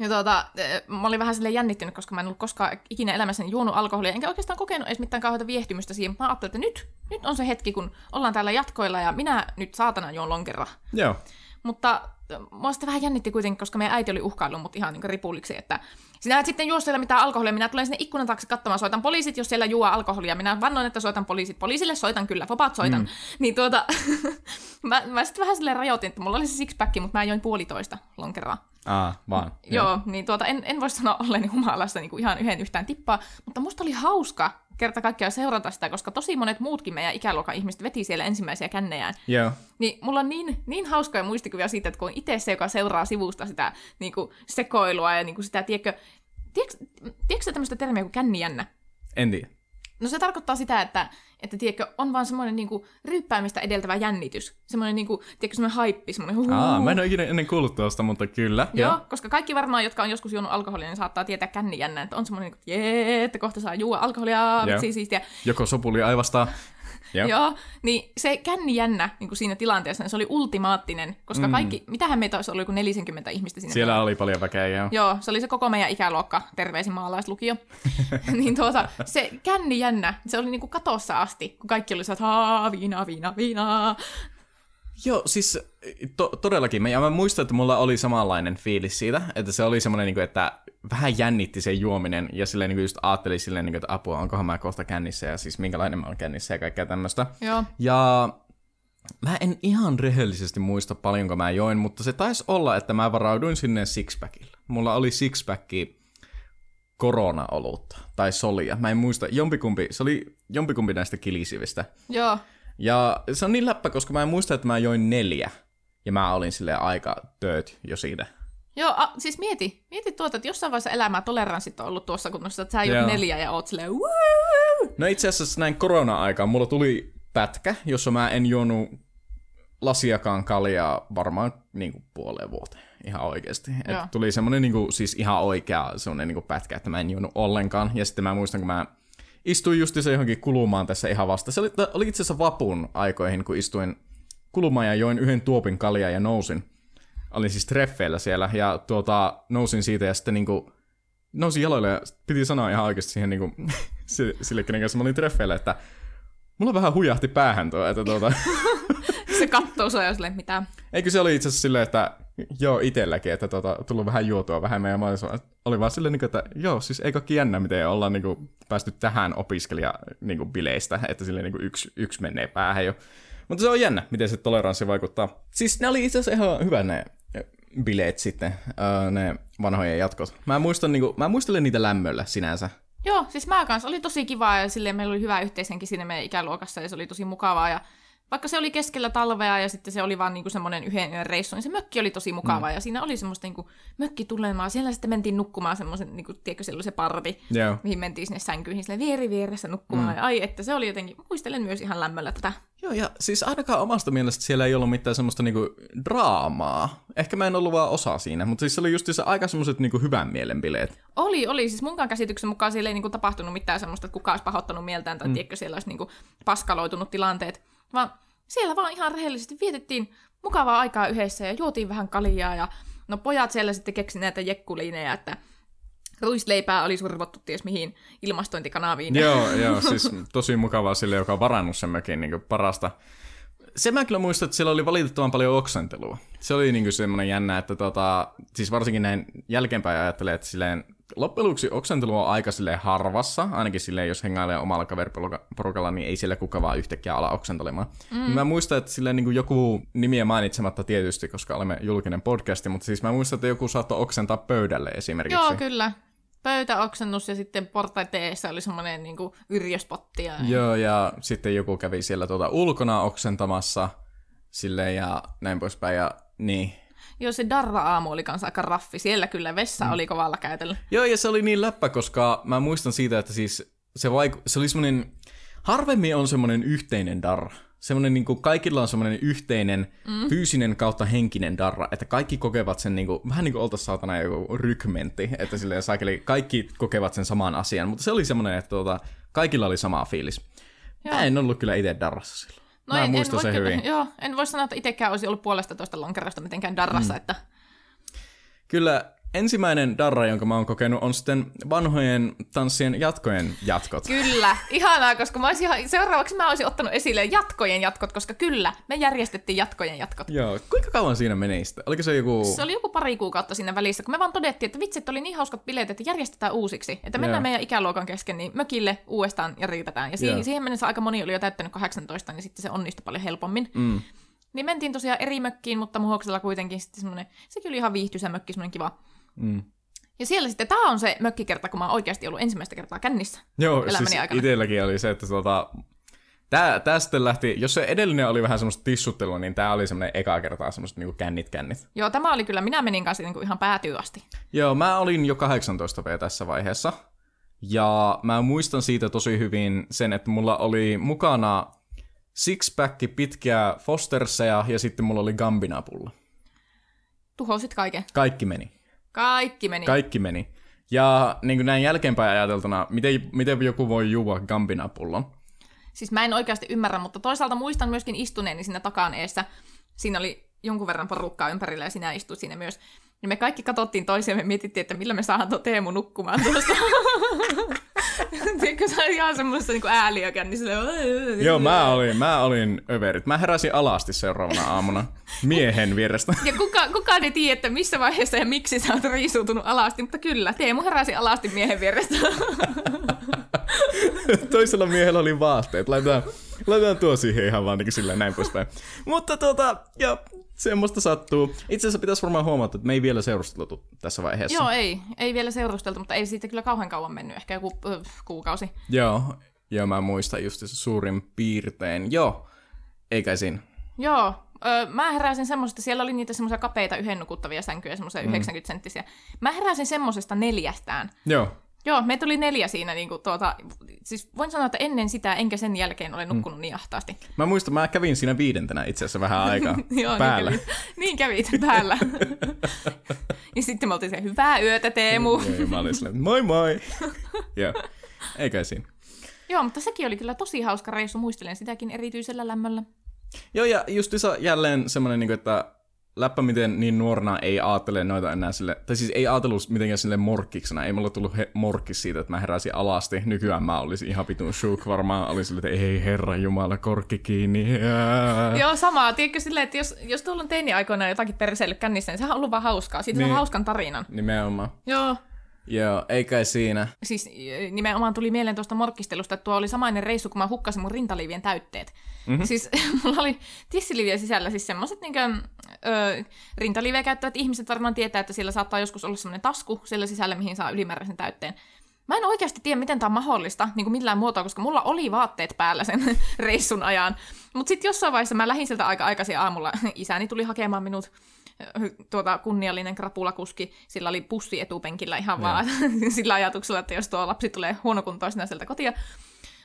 Ja tuota, eh, mä olin vähän silleen jännittynyt, koska mä en ollut koskaan ikinä elämässäni juonut alkoholia, enkä oikeastaan kokenut edes mitään kauheita viehtymystä siihen. Mä ajattelin, että nyt, nyt on se hetki, kun ollaan täällä jatkoilla ja minä nyt saatana juon lonkeroa. Joo. Mutta äh, mua sitten vähän jännitti kuitenkin, koska meidän äiti oli uhkaillut mut ihan niin ripulliksi, että sinä et sitten juo siellä mitään alkoholia, minä tulen sinne ikkunan taakse katsomaan, soitan poliisit, jos siellä juo alkoholia. Minä vannoin, että soitan poliisit. Poliisille soitan kyllä, vapaat soitan. Mm. <laughs> Niin tuota, <laughs> mä, mä sitten vähän silleen rajoitin, että mulla oli se sixpack, mutta mä join puolitoista lonkeroa. Aa, vaan. Joo, Joo niin tuota, en, en voi sanoa olleeni humalassa niin kuin ihan yhden yhtään tippaa, mutta musta oli hauska kerta kaikkiaan seurata sitä, koska tosi monet muutkin meidän ikäluokan ihmiset veti siellä ensimmäisiä kännejään. Joo. Niin mulla on niin, niin hauskoja muistikuvia siitä, että kun itse se, joka seuraa sivusta sitä niin kuin sekoilua ja niin kuin sitä, tiedätkö, tiedätkö, tiedätkö tämmöistä termiä kuin kännijännä? En tiedä. No se tarkoittaa sitä, että, että tiedätkö, on vaan semmoinen niinku ryppäämistä edeltävä jännitys. Semmoinen, niinku, tiedätkö, semmoinen haippi, semmoinen huu. Aa, mä en ole ikinä ennen kuullut tuosta, mutta kyllä. Joo, joo, koska kaikki varmaan, jotka on joskus juonut alkoholia, niin saattaa tietää kännijännä, että on semmoinen, että jee, että kohta saa juua alkoholia, vitsi siistiä. Joko sopuli aivastaa. Joo. <laughs> Joo, niin se kännijännä niin kuin siinä tilanteessa, niin se oli ultimaattinen, koska kaikki, mitähän meitä olisi ollut joku 40 ihmistä siinä. Mm. Siellä oli paljon väkeä, joo. Joo, se oli se koko meidän ikäluokka, terveisin maalaislukio. <laughs> niin tuota, se kännijännä, se oli niinku katossa asti, kun kaikki oli että haa, viina, viina, viina. Joo, siis to- todellakin. Mä, ja mä muistan, että mulla oli samanlainen fiilis siitä, että se oli semmoinen, niin että vähän jännitti se juominen, ja silleen niin kuin just ajattelin silleen, niin kuin, että apua, onkohan mä kohta kännissä, ja siis minkälainen mä oon kännissä ja kaikkea tämmöistä. Joo. Ja mä en ihan rehellisesti muista paljonko mä join, mutta se taisi olla, että mä varauduin sinne sixpackilla. Mulla oli sixpacki korona-olutta, tai solia. Mä en muista, jompikumpi, se oli jompikumpi näistä kilisivistä. Joo. Ja se on niin läppä, koska mä en muista, että mä join neljä. Ja mä olin sille aika tööt jo siitä. Joo, a, siis mieti, mieti tuota, että jossain vaiheessa elämää toleranssit on ollut tuossa kunnossa, että sä juot neljä ja oot silleen Woo! No itse asiassa näin korona-aikaan mulla tuli pätkä, jossa mä en juonut lasiakaan kaljaa varmaan niin kuin puoleen vuoteen. Ihan oikeasti. Et tuli semmonen niin kuin, siis ihan oikea semmonen niin kuin pätkä, että mä en juonut ollenkaan. Ja sitten mä muistan, kun mä istuin just se johonkin kulumaan tässä ihan vasta. Se oli, oli itse asiassa vapun aikoihin, kun istuin kulumaan ja join yhden tuopin kaljaa ja nousin. Olin siis treffeillä siellä ja tuota, nousin siitä ja sitten niinku nousin jaloille ja piti sanoa ihan oikeasti siihen niinku, <laughs> si- sille, kenen kanssa mä olin treffeillä, että mulla vähän hujahti päähän tuo, että tuota, <laughs> Se kattoo sua silleen, mitä? eikö se oli itse asiassa silleen, että joo itselläkin, että tuota, tullut vähän juotua mä olin, vaan- oli vaan silleen, niinku, että joo, siis ei kaikki jännä, miten ollaan niinku, päästy tähän opiskelija niinku, bileistä, että silleen niinku, yksi, yksi menee päähän jo. Mutta se on jännä, miten se toleranssi vaikuttaa. Siis ne oli itse asiassa ihan hyvä ne bileet sitten, öö, ne vanhojen jatkot. Mä, muistan, niinku, mä muistelen niitä lämmöllä sinänsä. Joo, siis mä kanssa oli tosi kivaa ja silleen meillä oli hyvä yhteishenki siinä meidän ikäluokassa ja se oli tosi mukavaa ja vaikka se oli keskellä talvea ja sitten se oli vaan niinku semmoinen yhden yön reissu, niin se mökki oli tosi mukava mm. ja siinä oli semmoista niinku mökkitulemaa. Siellä sitten mentiin nukkumaan semmoisen, niinku, tiedätkö, siellä oli se parvi, Joo. mihin mentiin sinne sänkyihin sille vieri vieressä nukkumaan. Mm. Ja ai, että se oli jotenkin, muistelen myös ihan lämmöllä tätä. Joo, ja siis ainakaan omasta mielestä siellä ei ollut mitään semmoista niinku draamaa. Ehkä mä en ollut vaan osa siinä, mutta siis se oli just se aika semmoiset niinku hyvän mielen bileet. Oli, oli. Siis munkaan käsityksen mukaan siellä ei niinku tapahtunut mitään semmoista, että kukaan olisi pahoittanut mieltään tai mm. tiedätkö, siellä olisi niinku paskaloitunut tilanteet. Vaan siellä vaan ihan rehellisesti vietettiin mukavaa aikaa yhdessä ja juotiin vähän kaljaa ja no pojat siellä sitten keksi näitä jekkuliineja, että ruisleipää oli survottu ties mihin ilmastointikanaviin. Joo, <laughs> joo, siis tosi mukavaa sille, joka on varannut sen mökin niin parasta. Se mä kyllä muistan, että siellä oli valitettavan paljon oksentelua. Se oli niin semmoinen jännä, että tota, siis varsinkin näin jälkeenpäin ajattelee, että silleen, loppujen lopuksi oksentelu on aika silleen harvassa, ainakin silleen, jos hengailee omalla kaveriporukalla, niin ei siellä kuka vaan yhtäkkiä ala oksentelemaan. Mm. Mä muistan, että silleen niin joku nimiä mainitsematta tietysti, koska olemme julkinen podcasti, mutta siis mä muistan, että joku saattoi oksentaa pöydälle esimerkiksi. Joo, kyllä pöytäoksennus ja sitten portaiteessa oli semmoinen niin yrjöspotti. Ja... Joo, ja sitten joku kävi siellä tuota ulkona oksentamassa sille ja näin poispäin. Ja, niin. Joo, se Darra-aamu oli kanssa aika raffi. Siellä kyllä vessa mm. oli kovalla käytöllä. Joo, ja se oli niin läppä, koska mä muistan siitä, että siis se, vaiku- se oli semmoinen... Harvemmin on semmoinen yhteinen darra semmoinen niin kuin, kaikilla on semmoinen yhteinen mm. fyysinen kautta henkinen darra, että kaikki kokevat sen niin kuin, vähän niin kuin oltaisiin saatana joku rykmentti, että silleen saakeli, kaikki kokevat sen saman asian, mutta se oli semmoinen, että tuota, kaikilla oli sama fiilis. Joo. Mä en ollut kyllä itse darrassa silloin. No Mä en, muistan en sen kyllä, hyvin. <laughs> Joo, en voi sanoa, että itsekään olisi ollut puolesta toista lonkerosta mitenkään darrassa, mm. että... Kyllä ensimmäinen darra, jonka mä oon kokenut, on sitten vanhojen tanssien jatkojen jatkot. Kyllä, ihanaa, koska mä olisin, seuraavaksi mä olisin ottanut esille jatkojen jatkot, koska kyllä, me järjestettiin jatkojen jatkot. Joo, kuinka kauan siinä meni sitten? Oliko se joku... Se oli joku pari kuukautta siinä välissä, kun me vaan todettiin, että vitsi, että oli niin hauskat bileet, että järjestetään uusiksi. Että mennään Joo. meidän ikäluokan kesken niin mökille uudestaan ja riitetään. Ja siihen, siihen mennessä aika moni oli jo täyttänyt 18, niin sitten se onnistui paljon helpommin. Mm. Niin mentiin tosiaan eri mökkiin, mutta muhoksella kuitenkin sitten semmoinen, sekin oli ihan viihtyisä mökki, semmoinen kiva Mm. Ja siellä sitten, tämä on se mökkikerta, kun mä oon oikeasti ollut ensimmäistä kertaa kännissä Joo, siis aikana. itselläkin oli se, että tuota, Tää, tää sitten lähti, jos se edellinen oli vähän semmoista tissuttelua, niin tää oli semmoinen eka kertaa semmoista niinku kännit kännit. Joo, tämä oli kyllä, minä menin kanssa niinku ihan päätyy asti. Joo, mä olin jo 18 V tässä vaiheessa. Ja mä muistan siitä tosi hyvin sen, että mulla oli mukana sixpack pitkiä Fosterseja ja sitten mulla oli Gambina-pulla. Tuhosit kaiken? Kaikki meni. Kaikki meni. Kaikki meni. Ja niin kuin näin jälkeenpäin ajateltuna, miten, miten joku voi juua Gambina-pullon? Siis mä en oikeasti ymmärrä, mutta toisaalta muistan myöskin istuneeni siinä takan eessä. Siinä oli jonkun verran porukkaa ympärillä ja sinä istuit siinä myös. Ja me kaikki katsottiin toisiamme ja mietittiin, että millä me saadaan tuo Teemu nukkumaan tuosta. <laughs> Tiedätkö, se oli ihan semmoista niin ääliökään, niin silleen... Joo, mä olin, mä olin överit. Mä heräsin alasti seuraavana aamuna miehen vierestä. ja kuka, kukaan ei tiedä, että missä vaiheessa ja miksi sä oot riisuutunut alasti, mutta kyllä, Teemu heräsi alasti miehen vierestä. <laughs> Toisella miehellä oli vaatteet. Laitetaan, laitetaan tuo siihen ihan vaan niin silleen näin poispäin. Mutta tuota, ja semmoista sattuu. Itse asiassa pitäisi varmaan huomata, että me ei vielä seurusteltu tässä vaiheessa. Joo, ei. Ei vielä seurusteltu, mutta ei siitä kyllä kauhean kauan mennyt. Ehkä joku äh, kuukausi. Joo, joo mä muistan just se suurin piirtein. Joo, eikä siinä. Joo, öö, mä heräsin semmoisesta, siellä oli niitä semmoisia kapeita yhden nukuttavia sänkyjä, semmoisia mm. 90 senttisiä. Mä heräsin semmoisesta neljästään. Joo. Joo, me tuli neljä siinä, niin kuin, tuota, siis voin sanoa, että ennen sitä enkä sen jälkeen ole nukkunut mm. niin ahtaasti. Mä muistan, mä kävin siinä viidentenä itse asiassa vähän <laughs> aikaa Joo, päällä. Niin kävit, niin kävit päällä. ja sitten me oltiin se, hyvää yötä Teemu. ja mä olin silleen, moi moi. <laughs> Joo, eikä siinä. Joo, mutta sekin oli kyllä tosi hauska reissu, muistelen sitäkin erityisellä lämmöllä. Joo, ja justiinsa jälleen semmoinen, niin että läppä miten niin nuorena ei ajattele noita enää sille, tai siis ei ajatellut mitenkään sille morkkiksena, ei mulla tullut he, morkkis siitä, että mä heräsin alasti, nykyään mä olisin ihan pitun shook varmaan, oli sille, että ei herra jumala, korkki kiinni. Jää. Joo, sama, tiedätkö silleen, että jos, jos tuolla on teini-aikoina jotakin perseillyt kännissä, niin sehän on ollut vaan hauskaa, siitä niin. saa hauskan tarinan. Nimenomaan. Joo. Joo, ei kai siinä. Siis nimenomaan tuli mieleen tuosta morkkistelusta, että tuo oli samainen reissu, kun mä hukkasin mun rintaliivien täytteet. Mm-hmm. Siis <laughs> mulla oli tissiliviä sisällä siis semmoiset niin rintaliivejä käyttävät ihmiset varmaan tietää, että siellä saattaa joskus olla semmoinen tasku siellä sisällä, mihin saa ylimääräisen täytteen. Mä en oikeasti tiedä, miten tämä on mahdollista niin kuin millään muotoa, koska mulla oli vaatteet päällä sen <laughs> reissun ajan. Mutta sitten jossain vaiheessa mä lähdin sieltä aika aikaisin aamulla. <laughs> Isäni tuli hakemaan minut tuota, kunniallinen krapulakuski, sillä oli pussi etupenkillä ihan vaan <laughs> sillä ajatuksella, että jos tuo lapsi tulee huonokuntoisena sieltä kotia.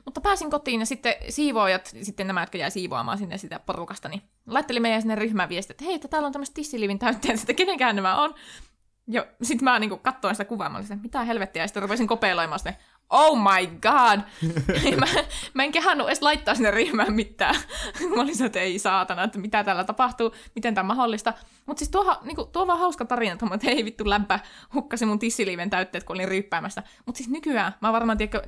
Mutta pääsin kotiin ja sitten siivoojat, sitten nämä, jotka jäi siivoamaan sinne sitä porukasta, niin laitteli meidän sinne ryhmään viestiä, että hei, että täällä on tämmöiset tissilivin täytteet, että kenenkään nämä on. Ja sitten mä niinku katsoin sitä kuvaa, mä olin että mitä helvettiä, ja sitten rupesin kopeiloimaan sitä, oh my god! <laughs> mä, mä en kehannut edes laittaa sinne ryhmään mitään. <laughs> mä olin että ei saatana, että mitä täällä tapahtuu, miten tämä on mahdollista. Mutta siis tuo, niinku, tuo on vaan hauska tarina, että, että hei vittu lämpä, hukkasi mun tissiliiven täytteet, kun olin ryyppäämässä. Mutta siis nykyään, mä varmaan tiedä,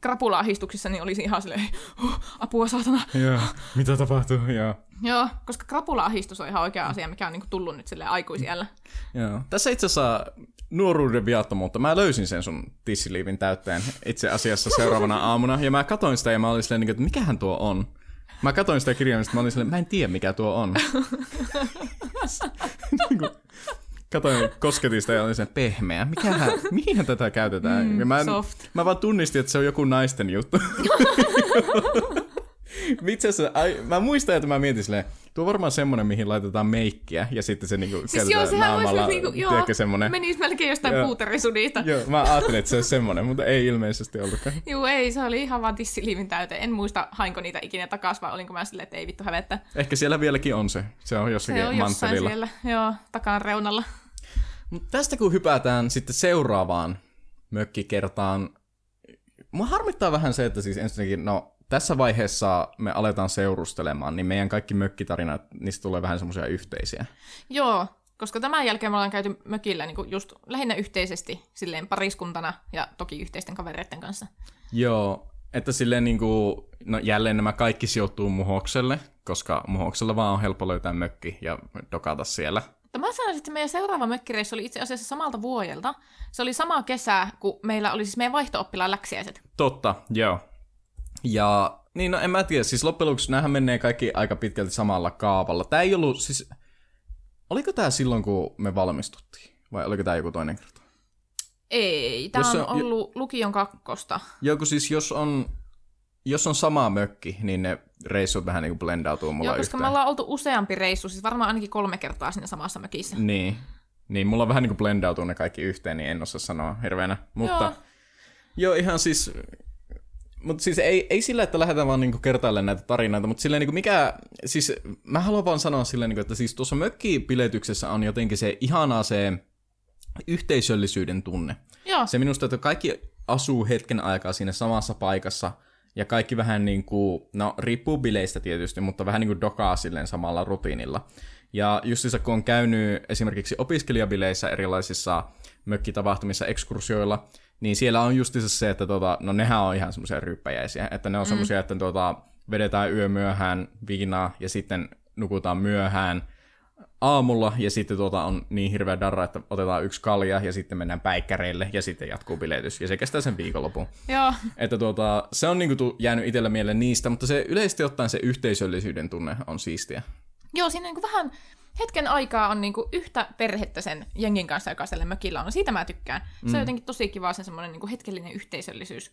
krapula-ahistuksissa, niin olisi ihan silleen, oh, apua saatana. Joo, mitä tapahtuu, joo. Joo, koska krapula-ahistus on ihan oikea asia, mikä on niinku tullut nyt sille aikuisiellä. Joo. Tässä itse asiassa nuoruuden viattomuutta. Mä löysin sen sun tissiliivin täytteen itse asiassa seuraavana aamuna. Ja mä katoin sitä ja mä olin silleen, niinku, että mikähän tuo on. Mä katoin sitä kirjaimista, mä olin silleen, mä en tiedä mikä tuo on. <laughs> Niinku, katoin, kosketin sitä ja olin sen pehmeä. Mikähän, mihin tätä käytetään? Mm, mä, en, soft. mä vaan tunnistin, että se on joku naisten juttu. <laughs> Itse asiassa, ai, mä muistan, että mä mietin silleen, tuo on varmaan semmonen, mihin laitetaan meikkiä, ja sitten se niinku siis joo, sehän naamalla, niinku, joo, tiedätkö, semmonen. menisi melkein jostain Joo. puuterisudista. Joo, mä ajattelin, että se on semmonen, mutta ei ilmeisesti ollutkaan. <laughs> Joo, ei, se oli ihan vaan tissiliivin täyte. En muista, hainko niitä ikinä takaisin, vai olinko mä silleen, että ei vittu hävettä. Ehkä siellä vieläkin on se. Se on jossakin Se on jossain manttelilla. siellä, joo, takan reunalla. Mut tästä kun hypätään sitten seuraavaan mökkikertaan, mua harmittaa vähän se, että siis ensinnäkin, no tässä vaiheessa me aletaan seurustelemaan, niin meidän kaikki mökkitarinat, niistä tulee vähän semmoisia yhteisiä. Joo, koska tämän jälkeen me ollaan käyty mökillä niin just lähinnä yhteisesti, silleen pariskuntana ja toki yhteisten kavereiden kanssa. Joo, että silleen niinku, no jälleen nämä kaikki sijoittuu Muhokselle, koska Muhoksella vaan on helppo löytää mökki ja dokata siellä. Mutta mä sanoisin, että meidän seuraava mökkireissu oli itse asiassa samalta vuodelta. Se oli sama kesä, kun meillä oli siis meidän vaihto-oppilaan läksiäiset. Totta, joo. Ja niin, no en mä tiedä, siis loppujen lopuksi näähän menee kaikki aika pitkälti samalla kaavalla. Tää ei ollut, siis, oliko tää silloin, kun me valmistuttiin? Vai oliko tää joku toinen kerta? Ei, tämä Jos on, se- ollut lukion kakkosta. Joku siis, jos on, jos on sama mökki, niin ne reissut vähän niinku blendautuu mulla Joo, koska yhteen. me ollaan oltu useampi reissu, siis varmaan ainakin kolme kertaa siinä samassa mökissä. Niin. Niin, mulla vähän niinku blendautuu ne kaikki yhteen, niin en osaa sanoa hirveänä. Mutta joo, joo ihan siis... Mutta siis ei, ei sillä, että lähdetään vaan niinku kertailemaan näitä tarinoita, mutta silleen niinku mikä... Siis mä haluan vaan sanoa silleen, niinku, että siis tuossa mökkipiletyksessä on jotenkin se ihanaa se yhteisöllisyyden tunne. Joo, Se minusta, että kaikki asuu hetken aikaa siinä samassa paikassa ja kaikki vähän niin kuin, no riippuu bileistä tietysti, mutta vähän niin kuin dokaa silleen samalla rutiinilla. Ja justissa kun on käynyt esimerkiksi opiskelijabileissä erilaisissa mökkitapahtumissa, ekskursioilla, niin siellä on justissa se, että tota, no nehän on ihan semmoisia ryyppäjäisiä, että ne on semmoisia, että tota, vedetään yö myöhään viinaa ja sitten nukutaan myöhään aamulla ja sitten tuota on niin hirveä darra, että otetaan yksi kalja ja sitten mennään päikkäreille ja sitten jatkuu biletys ja se kestää sen viikonlopun. joo. Että tuota, se on niinku jäänyt itsellä mieleen niistä, mutta se yleisesti ottaen se yhteisöllisyyden tunne on siistiä. Joo, siinä niin vähän hetken aikaa on niin kuin yhtä perhettä sen jengin kanssa, joka siellä mökillä on. Siitä mä tykkään. Se on jotenkin tosi kiva se semmoinen niin hetkellinen yhteisöllisyys.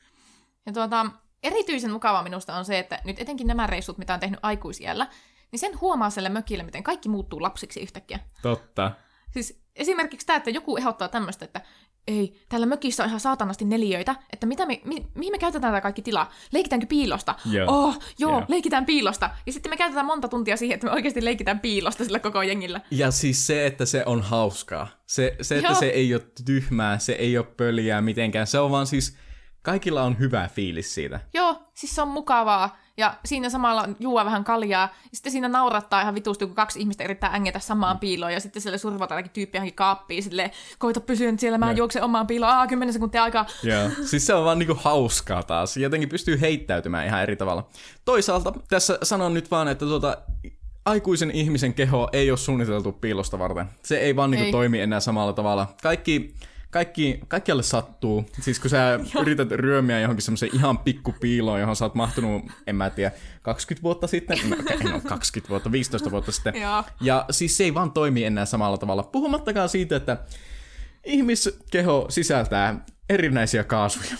Ja tuota, erityisen mukavaa minusta on se, että nyt etenkin nämä reissut, mitä on tehnyt aikuisiellä, niin sen huomaa siellä mökillä, miten kaikki muuttuu lapsiksi yhtäkkiä. Totta. Siis esimerkiksi tämä, että joku ehdottaa tämmöistä, että ei, täällä mökissä on ihan saatanasti neliöitä, että mitä me, mi, mihin me käytetään tämä kaikki tila? Leikitäänkö piilosta? Joo. Oh, joo, Joo. leikitään piilosta. Ja sitten me käytetään monta tuntia siihen, että me oikeasti leikitään piilosta sillä koko jengillä. Ja siis se, että se on hauskaa. Se, se että Joo. se ei ole tyhmää, se ei ole pöliää mitenkään. Se on vaan siis, kaikilla on hyvä fiilis siitä. Joo, siis se on mukavaa. Ja siinä samalla juo vähän kaljaa. Ja sitten siinä naurattaa ihan vitusti, kun kaksi ihmistä yrittää ängetä samaan piiloon. Ja sitten siellä survataan jotakin tyyppi johonkin kaappiin. Silleen, koita pysyä nyt siellä, mä Joo. juoksen omaan piiloon. Aa, kymmenen sekuntia aikaa. Joo. siis se on vaan niinku hauskaa taas. Jotenkin pystyy heittäytymään ihan eri tavalla. Toisaalta tässä sanon nyt vaan, että tuota, aikuisen ihmisen keho ei ole suunniteltu piilosta varten. Se ei vaan niinku Ei. toimi enää samalla tavalla. Kaikki, kaikki, kaikkialle sattuu. Siis kun sä <laughs> yrität ryömiä johonkin semmoiseen ihan pikkupiiloon, johon sä oot mahtunut, en mä tiedä, 20 vuotta sitten? No, okei, no 20 vuotta, 15 vuotta sitten. Joo. Ja siis se ei vaan toimi enää samalla tavalla. Puhumattakaan siitä, että ihmiskeho sisältää erinäisiä kaasuja. <laughs>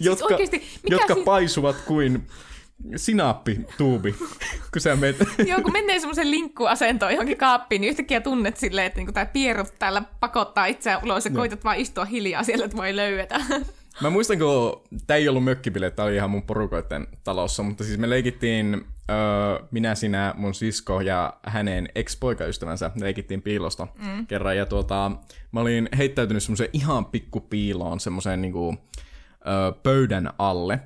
jotka, oikeesti, mikä jotka siis- paisuvat kuin sinaappituubi, kun sä. <laughs> Joo, kun menee semmoisen linkkuasentoon johonkin kaappiin, niin yhtäkkiä tunnet silleen, että niinku tämä pierrot täällä pakottaa itseään ulos ja koitat vaan istua hiljaa siellä, että voi löydetä. <laughs> Mä muistan, kun tämä ei ollut mökkibile, tämä oli ihan mun porukoiden talossa, mutta siis me leikittiin, öö, minä, sinä, mun sisko ja hänen ex-poikaystävänsä, leikittiin piilosta mm. kerran, ja tuota, mä olin heittäytynyt semmoiseen ihan pikku piiloon, semmoiseen niinku, öö, pöydän alle,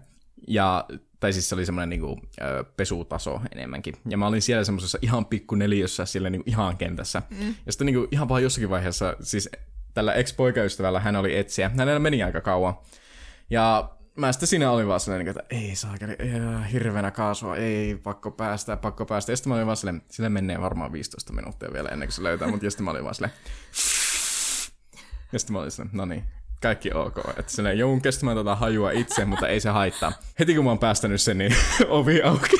ja tai siis se oli semmoinen niinku, ö, pesutaso enemmänkin. Ja mä olin siellä semmoisessa ihan pikku neliössä, siellä niinku ihan kentässä. Mm. Ja sitten niinku ihan vaan jossakin vaiheessa, siis tällä ex-poikaystävällä hän oli etsiä. Hänellä meni aika kauan. Ja mä sitten siinä olin vaan silleen, että ei saakeli, hirveänä kaasua, ei, pakko päästä, pakko päästä. Ja sitten mä olin vaan silleen, sille menee varmaan 15 minuuttia vielä ennen kuin se löytää, mutta sitten mä olin vaan silleen, <laughs> ja sitten mä olin silleen, no niin, kaikki ok. Että silleen, joudun kestämään tätä hajua itse, mutta ei se haittaa. Heti kun mä oon päästänyt sen, niin <laughs> ovi auki.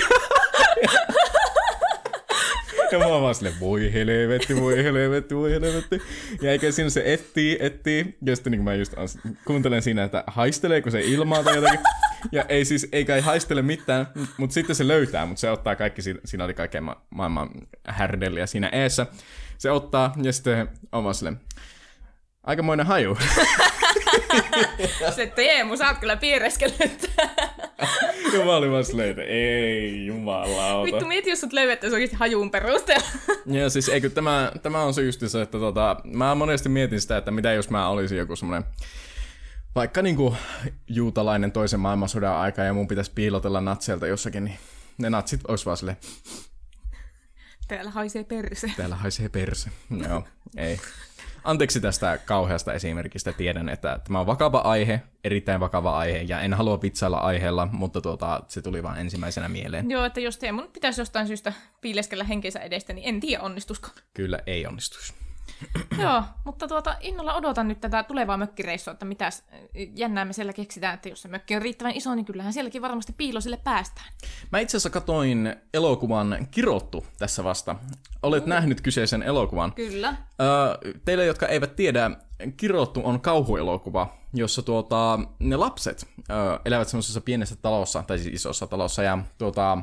Ja mä oon vaan silleen, voi helvetti, voi helvetti, voi helvetti. Ja eikä siinä se etsii, etsii. Ja sitten niin mä just kuuntelen siinä, että haisteleeko se ilmaa tai jotakin. Ja ei siis, eikä ei haistele mitään, mutta sitten se löytää, mutta se ottaa kaikki, siinä oli kaiken ma- maailman härdelliä siinä eessä. Se ottaa ja sitten on vaan silleen, aikamoinen haju. <laughs> <laughs> Se Teemu, sä oot kyllä piireskellyt. ja mä olin vaan silleen, että ei jumalauta. Vittu, mieti, jos sut löydettäisiin oikeasti hajuun perusteella. <laughs> Ja siis eikö tämä, tämä on se just se, että tota, mä monesti mietin sitä, että mitä jos mä olisin joku semmoinen vaikka niinku juutalainen toisen maailmansodan aika ja mun pitäisi piilotella natseilta jossakin, niin ne natsit olisi vaan silleen, Täällä haisee perse. täällä haisee perse. <laughs> Joo, ei. Anteeksi tästä kauheasta esimerkistä. Tiedän, että tämä on vakava aihe, erittäin vakava aihe, ja en halua vitsailla aiheella, mutta tuota, se tuli vain ensimmäisenä mieleen. Joo, että jos Teemun pitäisi jostain syystä piileskellä henkensä edestä, niin en tiedä onnistusko. Kyllä ei onnistuisi. Joo, mutta tuota, innolla odotan nyt tätä tulevaa mökkireissua, että mitäs jännää me siellä keksitään, että jos se mökki on riittävän iso, niin kyllähän sielläkin varmasti piilosille päästään. Mä itse asiassa katoin elokuvan Kirottu tässä vasta. Olet nähnyt kyseisen elokuvan. Kyllä. Öö, teille, jotka eivät tiedä, Kirottu on kauhuelokuva, jossa tuota, ne lapset öö, elävät semmoisessa pienessä talossa, tai siis isossa talossa, ja tuota,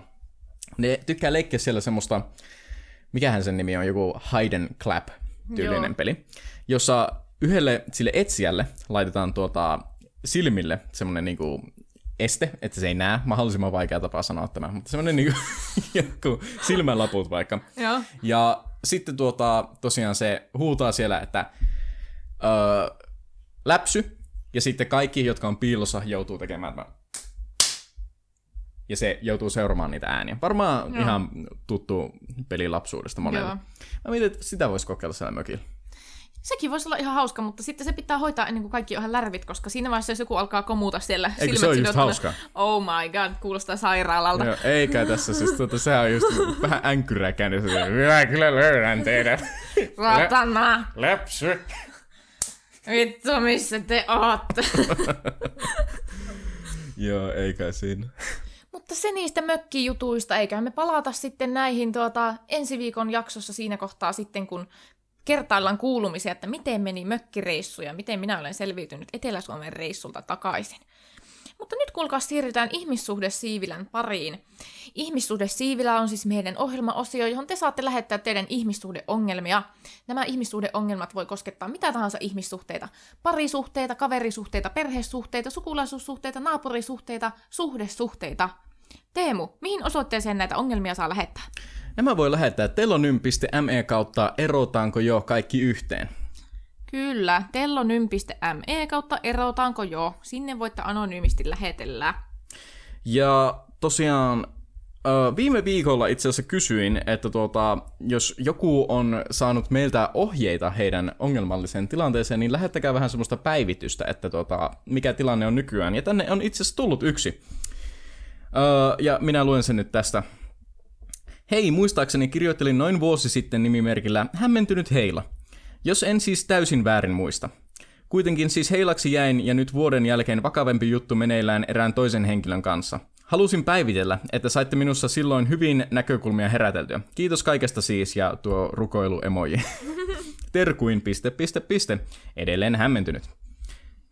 ne tykkää leikkiä siellä semmoista, mikähän sen nimi on, joku hide and clap tyylinen Joo. peli, jossa yhdelle sille etsijälle laitetaan tuota silmille semmoinen niinku este, että se ei näe. Mahdollisimman vaikea tapa sanoa tämä, mutta semmoinen niinku <laughs> joku silmänlaput vaikka. Joo. Ja sitten tuota, tosiaan se huutaa siellä, että öö, läpsy, ja sitten kaikki, jotka on piilossa, joutuu tekemään tämän. Ja se joutuu seuraamaan niitä ääniä. Varmaan Joo. ihan tuttu peli lapsuudesta monelle. Joo. Mä mietin, että sitä voisi kokeilla siellä mökillä. Sekin voisi olla ihan hauska, mutta sitten se pitää hoitaa ennen kuin kaikki on ihan lärvit, koska siinä vaiheessa, jos joku alkaa komuta siellä Eikö silmät se ole just hauskaa? Oh my god, kuulostaa sairaalalta. Joo, eikä tässä, siis tuota, sehän on just vähän änkyräkään, ja se minä kyllä löydän teidät. Ratana! Läpsy. Vittu, missä te ootte? <laughs> Joo, eikä siinä. Mutta se niistä mökkijutuista, eiköhän me palata sitten näihin tuota, ensi viikon jaksossa siinä kohtaa sitten, kun kertaillaan kuulumisia, että miten meni mökkireissu ja miten minä olen selviytynyt Etelä-Suomen reissulta takaisin. Mutta nyt kuulkaa siirrytään ihmissuhde Siivilän pariin. Ihmissuhde Siivilä on siis meidän ohjelmaosio, johon te saatte lähettää teidän ihmissuhdeongelmia. Nämä ihmissuhdeongelmat voi koskettaa mitä tahansa ihmissuhteita. Parisuhteita, kaverisuhteita, perhesuhteita, sukulaisuussuhteita, naapurisuhteita, suhdesuhteita. Teemu, mihin osoitteeseen näitä ongelmia saa lähettää? Nämä voi lähettää telonym.me kautta erotaanko jo kaikki yhteen. Kyllä, tellonym.me kautta erotaanko jo. Sinne voitte anonyymisti lähetellä. Ja tosiaan viime viikolla itse asiassa kysyin, että tuota, jos joku on saanut meiltä ohjeita heidän ongelmalliseen tilanteeseen, niin lähettäkää vähän semmoista päivitystä, että tuota, mikä tilanne on nykyään. Ja tänne on itse asiassa tullut yksi. Ja minä luen sen nyt tästä. Hei, muistaakseni kirjoittelin noin vuosi sitten nimimerkillä Hämmentynyt Heila. Jos en siis täysin väärin muista. Kuitenkin siis heilaksi jäin ja nyt vuoden jälkeen vakavempi juttu meneillään erään toisen henkilön kanssa. Halusin päivitellä, että saitte minussa silloin hyvin näkökulmia heräteltyä. Kiitos kaikesta siis ja tuo rukoilu emoji. <laughs> Terkuin piste, piste, piste. Edelleen hämmentynyt.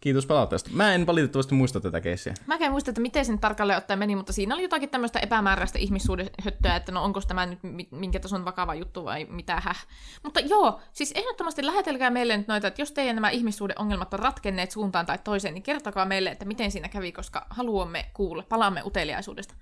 Kiitos palautteesta. Mä en valitettavasti muista tätä keissiä. Mä en muista, että miten sen tarkalleen ottaen meni, mutta siinä oli jotakin tämmöistä epämääräistä ihmissuhdehöttöä, että no onko tämä nyt minkä tason vakava juttu vai mitä häh. Mutta joo, siis ehdottomasti lähetelkää meille nyt noita, että jos teidän nämä ihmissuhdeongelmat on ratkenneet suuntaan tai toiseen, niin kertokaa meille, että miten siinä kävi, koska haluamme kuulla, palaamme uteliaisuudesta.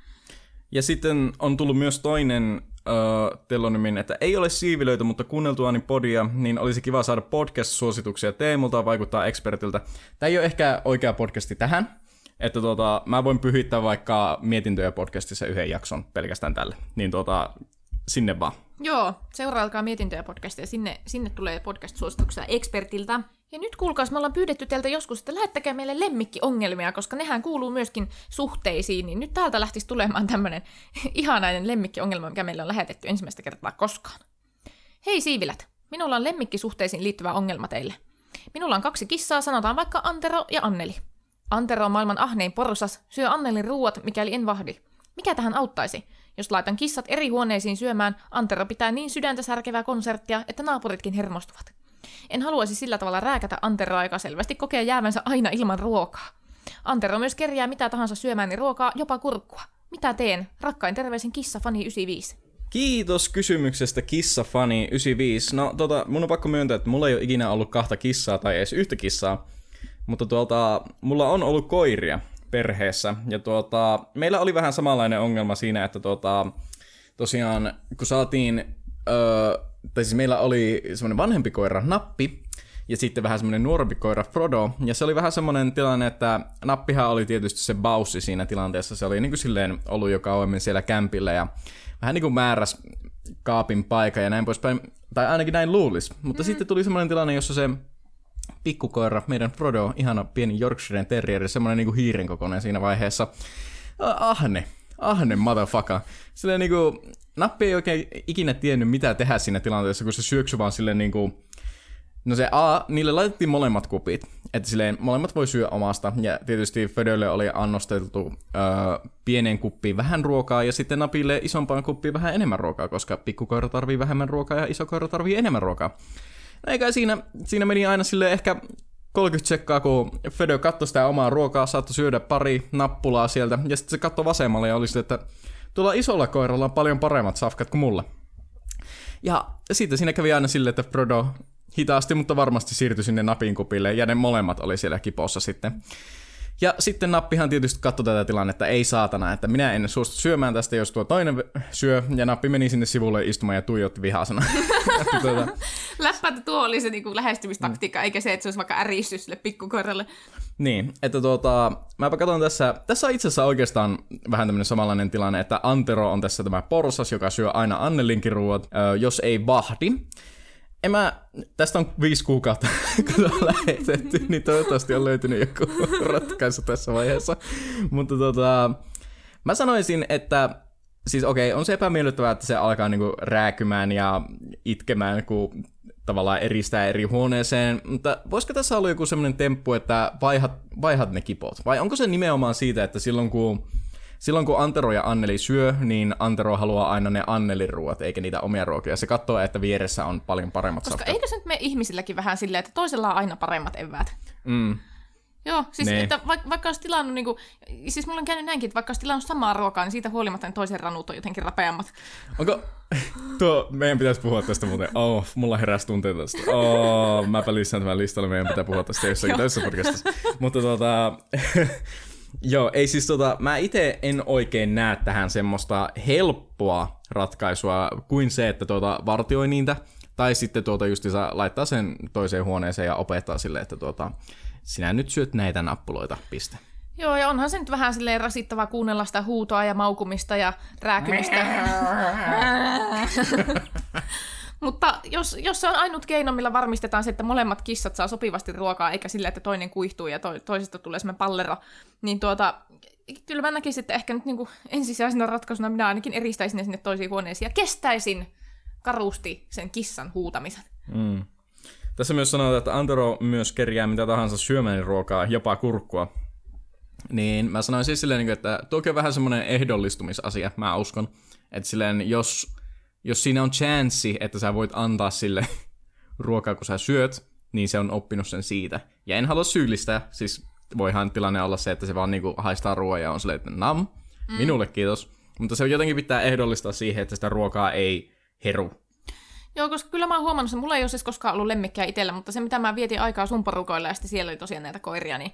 Ja sitten on tullut myös toinen uh, telonimin, että ei ole siivilöitä, mutta kuunneltuani podia, niin olisi kiva saada podcast-suosituksia Teemulta vaikuttaa expertiltä. Tämä ei ole ehkä oikea podcasti tähän, että tuota, mä voin pyhittää vaikka mietintöjä podcastissa yhden jakson pelkästään tälle. Niin tuota, sinne vaan. Joo, seurailkaa mietintöjä podcastia. Sinne, sinne tulee podcast-suosituksia expertiltä. Ja nyt kuulkaas, me ollaan pyydetty teiltä joskus, että lähettäkää meille lemmikkiongelmia, koska nehän kuuluu myöskin suhteisiin, niin nyt täältä lähtisi tulemaan tämmöinen <laughs> ihanainen lemmikkiongelma, mikä meille on lähetetty ensimmäistä kertaa koskaan. Hei siivilät, minulla on lemmikkisuhteisiin liittyvä ongelma teille. Minulla on kaksi kissaa, sanotaan vaikka Antero ja Anneli. Antero on maailman ahnein porsas, syö Annelin ruuat, mikäli en vahdi. Mikä tähän auttaisi? Jos laitan kissat eri huoneisiin syömään, Antero pitää niin sydäntä särkevää konserttia, että naapuritkin hermostuvat. En haluaisi sillä tavalla rääkätä Anteroa, joka selvästi kokee jäävänsä aina ilman ruokaa. Antero myös kerjää mitä tahansa syömääni ruokaa, jopa kurkkua. Mitä teen? Rakkain terveisin Kissafani 95. Kiitos kysymyksestä Kissafani 95. No tota, mun on pakko myöntää, että mulla ei ole ikinä ollut kahta kissaa tai edes yhtä kissaa. Mutta tuolta, mulla on ollut koiria perheessä. Ja tuota, meillä oli vähän samanlainen ongelma siinä, että tuota, tosiaan kun saatiin öö, tai siis meillä oli semmoinen vanhempi koira, Nappi, ja sitten vähän semmoinen nuorempi koira, Frodo, ja se oli vähän semmoinen tilanne, että Nappihan oli tietysti se baussi siinä tilanteessa, se oli niin kuin silleen ollut jo kauemmin siellä kämpillä, ja vähän niin kuin määräs kaapin paikka ja näin poispäin, tai ainakin näin luulisi, mutta mm. sitten tuli semmoinen tilanne, jossa se pikkukoira, meidän Frodo, ihana pieni Yorkshiren terrieri, semmoinen niin kuin hiiren kokoinen siinä vaiheessa, ahne, ahne motherfucker. Silleen niinku, nappi ei oikein ikinä tiennyt mitä tehdä siinä tilanteessa, kun se syöksy vaan silleen niinku, No se A, niille laitettiin molemmat kupit, että silleen molemmat voi syödä omasta, ja tietysti Födölle oli annosteltu öö, pienen kuppiin vähän ruokaa, ja sitten Napille isompaan kuppiin vähän enemmän ruokaa, koska pikkukoira tarvii vähemmän ruokaa, ja iso koira tarvii enemmän ruokaa. No eikä siinä, siinä meni aina sille ehkä 30 sekkaa, kun Fedö katsoi sitä omaa ruokaa, saattoi syödä pari nappulaa sieltä, ja sitten se katsoi vasemmalle ja oli sitten, että tuolla isolla koiralla on paljon paremmat safkat kuin mulla. Ja sitten siinä kävi aina silleen, että Frodo hitaasti, mutta varmasti siirtyi sinne napin kupille, ja ne molemmat oli siellä kipossa sitten. Ja sitten nappihan tietysti katsoi tätä tilannetta, ei saatana, että minä en suostu syömään tästä, jos tuo toinen syö, ja nappi meni sinne sivulle istumaan ja tuijotti vihasena. <laughs> tuota... Läppä, että tuo oli se niinku lähestymistaktiikka, mm. eikä se, että se olisi vaikka äristys sille pikkukoiralle. Niin, että tuota, mäpä katson tässä, tässä on itse asiassa oikeastaan vähän tämmöinen samanlainen tilanne, että Antero on tässä tämä porsas, joka syö aina Annelinkin ruuat, jos ei vahdi en mä, tästä on viisi kuukautta, <laughs> kun on lähetetty, niin toivottavasti on löytynyt joku <laughs> ratkaisu tässä vaiheessa. Mutta tota, mä sanoisin, että siis okei, okay, on se epämiellyttävää, että se alkaa niinku rääkymään ja itkemään, kun tavallaan eristää eri huoneeseen, mutta voisiko tässä olla joku semmoinen temppu, että vaihat, vaihat ne kipot? Vai onko se nimenomaan siitä, että silloin kun silloin kun Antero ja Anneli syö, niin Antero haluaa aina ne Annelin ruoat, eikä niitä omia ruokia. Se katsoo, että vieressä on paljon paremmat Koska safkat. eikö se nyt me ihmisilläkin vähän silleen, että toisella on aina paremmat eväät? Mm. Joo, siis ne. että vaikka, vaikka olisi tilannut, niin kuin, siis mulla on käynyt näinkin, että vaikka olisi tilannut samaa ruokaa, niin siitä huolimatta ne toisen ranut on jotenkin rapeammat. Onko, <laughs> tuo, meidän pitäisi puhua tästä muuten, oh, mulla heräsi tunteita tästä, oh, mäpä lisään tämän listalle, meidän pitää puhua tästä jossakin toisessa podcastissa. Mutta tota, <laughs> Joo, ei siis tota, mä itse en oikein näe tähän semmoista helppoa ratkaisua kuin se, että tuota vartioi niitä, tai sitten tuota justiinsa laittaa sen toiseen huoneeseen ja opettaa sille, että tuota, sinä nyt syöt näitä nappuloita, piste. Joo, ja onhan se nyt vähän silleen rasittavaa kuunnella sitä huutoa ja maukumista ja rääkymistä. <laughs> Mutta jos, jos se on ainut keino, millä varmistetaan se, että molemmat kissat saa sopivasti ruokaa, eikä sillä, että toinen kuihtuu ja to, toisesta tulee semmoinen pallero, niin tuota, kyllä mä näkisin, että ehkä nyt niin kuin ensisijaisena ratkaisuna minä ainakin eristäisin ne sinne toisiin huoneisiin ja kestäisin karusti sen kissan huutamisen. Mm. Tässä myös sanotaan, että Antero myös kerjää mitä tahansa syömäni ruokaa, jopa kurkkua. Niin mä sanoin siis silleen, että toki on vähän semmoinen ehdollistumisasia, mä uskon. Että silleen, jos jos siinä on chanssi, että sä voit antaa sille <laughs> ruokaa, kun sä syöt, niin se on oppinut sen siitä. Ja en halua syyllistää, siis voihan tilanne olla se, että se vaan niinku haistaa ruoaa ja on silleen, että nam, mm. minulle kiitos. Mutta se jotenkin pitää ehdollistaa siihen, että sitä ruokaa ei heru. Joo, koska kyllä mä oon huomannut sen, mulla ei ole siis koskaan ollut lemmikkiä itsellä, mutta se mitä mä vietin aikaa sun porukoilla ja sitten siellä oli tosiaan näitä koiria, niin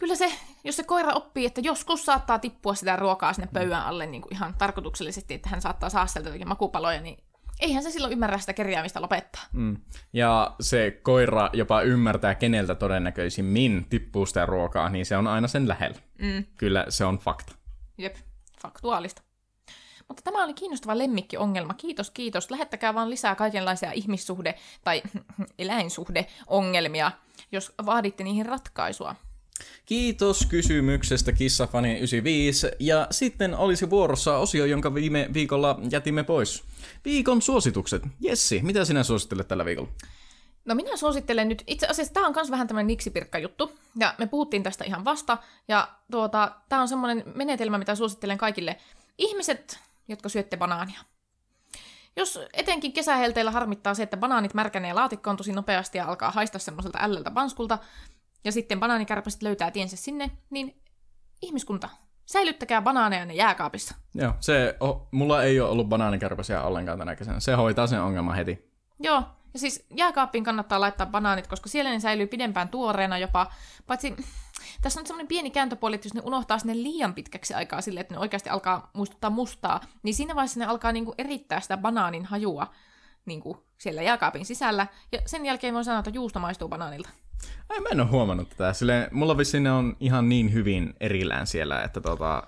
kyllä se, jos se koira oppii, että joskus saattaa tippua sitä ruokaa sinne pöydän alle niin kuin ihan tarkoituksellisesti, että hän saattaa saada sieltä jotakin makupaloja, niin eihän se silloin ymmärrä sitä kerjäämistä lopettaa. Mm. Ja se koira jopa ymmärtää, keneltä todennäköisimmin tippuu sitä ruokaa, niin se on aina sen lähellä. Mm. Kyllä se on fakta. Jep, faktuaalista. Mutta tämä oli kiinnostava lemmikkiongelma. Kiitos, kiitos. Lähettäkää vaan lisää kaikenlaisia ihmissuhde- tai <clears throat> eläinsuhdeongelmia, jos vaaditte niihin ratkaisua. Kiitos kysymyksestä Kissafani95. Ja sitten olisi vuorossa osio, jonka viime viikolla jätimme pois. Viikon suositukset. Jessi, mitä sinä suosittelet tällä viikolla? No minä suosittelen nyt, itse asiassa tämä on myös vähän tämmöinen niksipirkka juttu, ja me puhuttiin tästä ihan vasta, ja tuota, tämä on semmoinen menetelmä, mitä suosittelen kaikille. Ihmiset, jotka syötte banaania. Jos etenkin kesähelteillä harmittaa se, että banaanit märkänee laatikkoon tosi nopeasti ja alkaa haista semmoiselta ällöltä panskulta, ja sitten banaanikärpäset löytää tiensä sinne, niin ihmiskunta, säilyttäkää banaaneja ne jääkaapissa. Joo, se, oh, mulla ei ole ollut banaanikärpäsiä ollenkaan tänä kesänä. Se hoitaa sen ongelman heti. Joo, ja siis jääkaappiin kannattaa laittaa banaanit, koska siellä ne säilyy pidempään tuoreena jopa. Paitsi <sniffs> tässä on semmoinen pieni kääntöpuoli, että jos ne unohtaa sinne liian pitkäksi aikaa sille, että ne oikeasti alkaa muistuttaa mustaa, niin siinä vaiheessa ne alkaa niinku erittää sitä banaanin hajua niinku siellä jääkaapin sisällä. Ja sen jälkeen voi sanoa, että juusto maistuu banaanilta. Ai, mä en ole huomannut tätä. Silleen, mulla vissiin ne on ihan niin hyvin erillään siellä, että tota,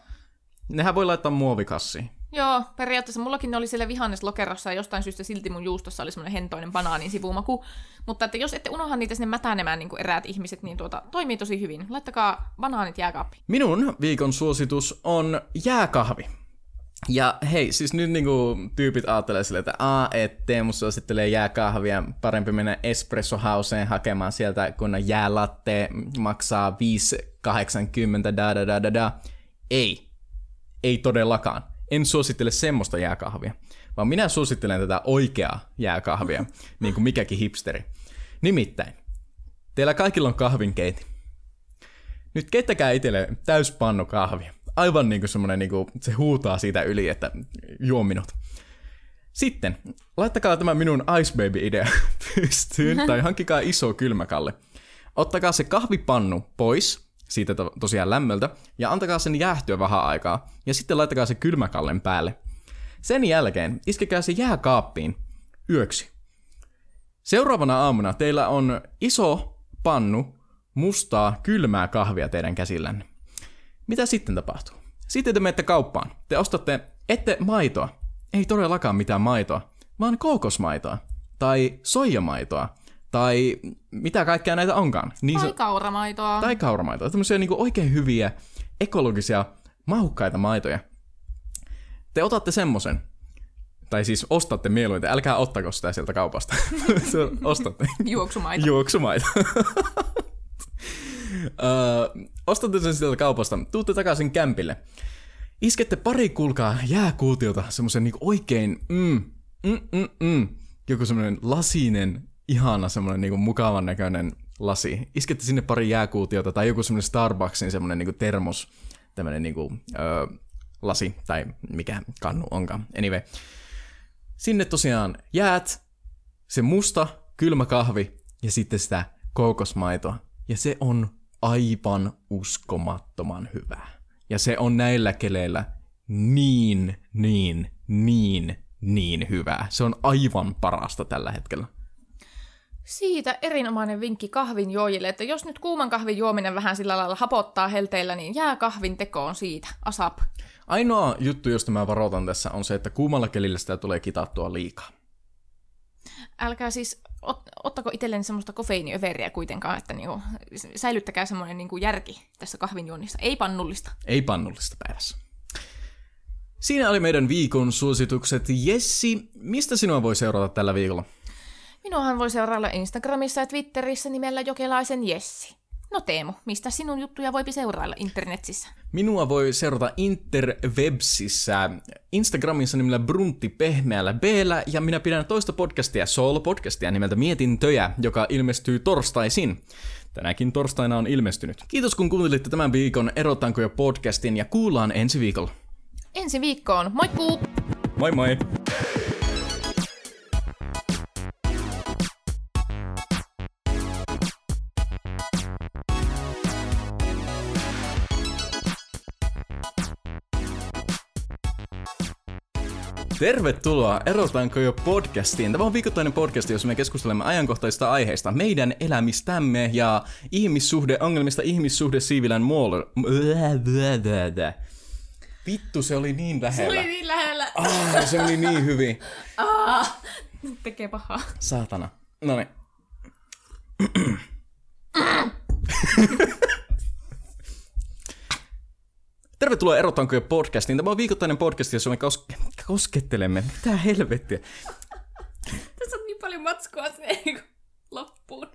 nehän voi laittaa muovikassiin. Joo, periaatteessa mullakin ne oli siellä vihanneslokerossa ja jostain syystä silti mun juustossa oli semmoinen hentoinen banaanin sivumaku. Mutta että jos ette unohda niitä sinne mätänemään niin kuin eräät ihmiset, niin tuota, toimii tosi hyvin. Laittakaa banaanit jääkaappiin. Minun viikon suositus on jääkahvi. Ja hei, siis nyt niinku tyypit ajattelee sille, että a, et Teemu suosittelee jääkahvia, parempi mennä Espresso Houseen hakemaan sieltä, kun jäälatte maksaa 5,80 da da da da da. Ei. Ei todellakaan. En suosittele semmoista jääkahvia, vaan minä suosittelen tätä oikeaa jääkahvia, <laughs> niin kuin mikäkin hipsteri. Nimittäin, teillä kaikilla on kahvinkeiti. Nyt keittäkää itselle täyspannu kahvia aivan niinku semmonen, niinku, se huutaa siitä yli, että juo minut. Sitten, laittakaa tämä minun Ice Baby-idea <laughs> pystyyn, tai hankkikaa iso kylmäkalle. Ottakaa se kahvipannu pois siitä to- tosiaan lämmöltä, ja antakaa sen jäähtyä vähän aikaa, ja sitten laittakaa se kylmäkallen päälle. Sen jälkeen iskekää se jääkaappiin yöksi. Seuraavana aamuna teillä on iso pannu mustaa kylmää kahvia teidän käsillänne. Mitä sitten tapahtuu? Sitten te menette kauppaan. Te ostatte, ette maitoa. Ei todellakaan mitään maitoa, vaan kookosmaitoa. Tai soijamaitoa. Tai mitä kaikkea näitä onkaan. Niin tai kauramaitoa. Tai kauramaitoa. Tämmöisiä niin oikein hyviä, ekologisia, mahukkaita maitoja. Te otatte semmosen. Tai siis ostatte mieluiten. Älkää ottako sitä sieltä kaupasta. <laughs> ostatte. <laughs> Juoksumaito. Juoksumaito. <laughs> uh, ostatte sen sieltä kaupasta, tuutte takaisin kämpille. Iskette pari kulkaa jääkuutiota, semmoisen niinku oikein, mm, mm, mm, mm, joku semmoinen lasinen, ihana semmoinen niinku mukavan näköinen lasi. Iskette sinne pari jääkuutiota tai joku semmoinen Starbucksin semmoinen niinku termos, tämmöinen niinku, ö, lasi tai mikä kannu onkaan. Anyway. Sinne tosiaan jäät, se musta, kylmä kahvi ja sitten sitä kookosmaitoa. Ja se on aivan uskomattoman hyvää. Ja se on näillä keleillä niin, niin, niin, niin hyvää. Se on aivan parasta tällä hetkellä. Siitä erinomainen vinkki kahvin juojille, että jos nyt kuuman kahvin juominen vähän sillä lailla hapottaa helteillä, niin jää kahvin tekoon siitä. Asap. Ainoa juttu, josta mä varoitan tässä, on se, että kuumalla kelillä sitä tulee kitattua liikaa. Älkää siis ot, ottako itselleni semmoista kofeiiniöveriä kuitenkaan, että niinku, säilyttäkää semmoinen niinku järki tässä kahvinjuonnissa. Ei pannullista. Ei pannullista päivässä. Siinä oli meidän viikon suositukset. Jessi, mistä sinua voi seurata tällä viikolla? Minuahan voi seurailla Instagramissa ja Twitterissä nimellä Jokelaisen Jessi. No Teemu, mistä sinun juttuja voipi seurailla internetissä? Minua voi seurata interwebsissä Instagramissa nimellä Bruntti pehmeällä b ja minä pidän toista podcastia, Soul-podcastia nimeltä Mietintöjä, joka ilmestyy torstaisin. Tänäkin torstaina on ilmestynyt. Kiitos kun kuuntelitte tämän viikon Erotanko jo podcastin ja kuullaan ensi viikolla. Ensi viikkoon, moikkuu! Moi moi! Tervetuloa Erotanko jo podcastiin. Tämä on viikoittainen podcast, jossa me keskustelemme ajankohtaisista aiheista, meidän elämistämme ja ihmissuhdeongelmista ihmissuhde Siivilän muolle. Vittu, se oli niin Se lähellä. oli niin lähellä. Ah, se meni niin hyvin. Ah, tekee pahaa. Saatana. No niin. <clears throat> <clears throat> Tervetuloa Erotanko jo podcastiin. Tämä on viikoittainen podcast, jossa me kos- koskettelemme. Mitä helvettiä? Tässä on niin paljon matskua sinne loppuun.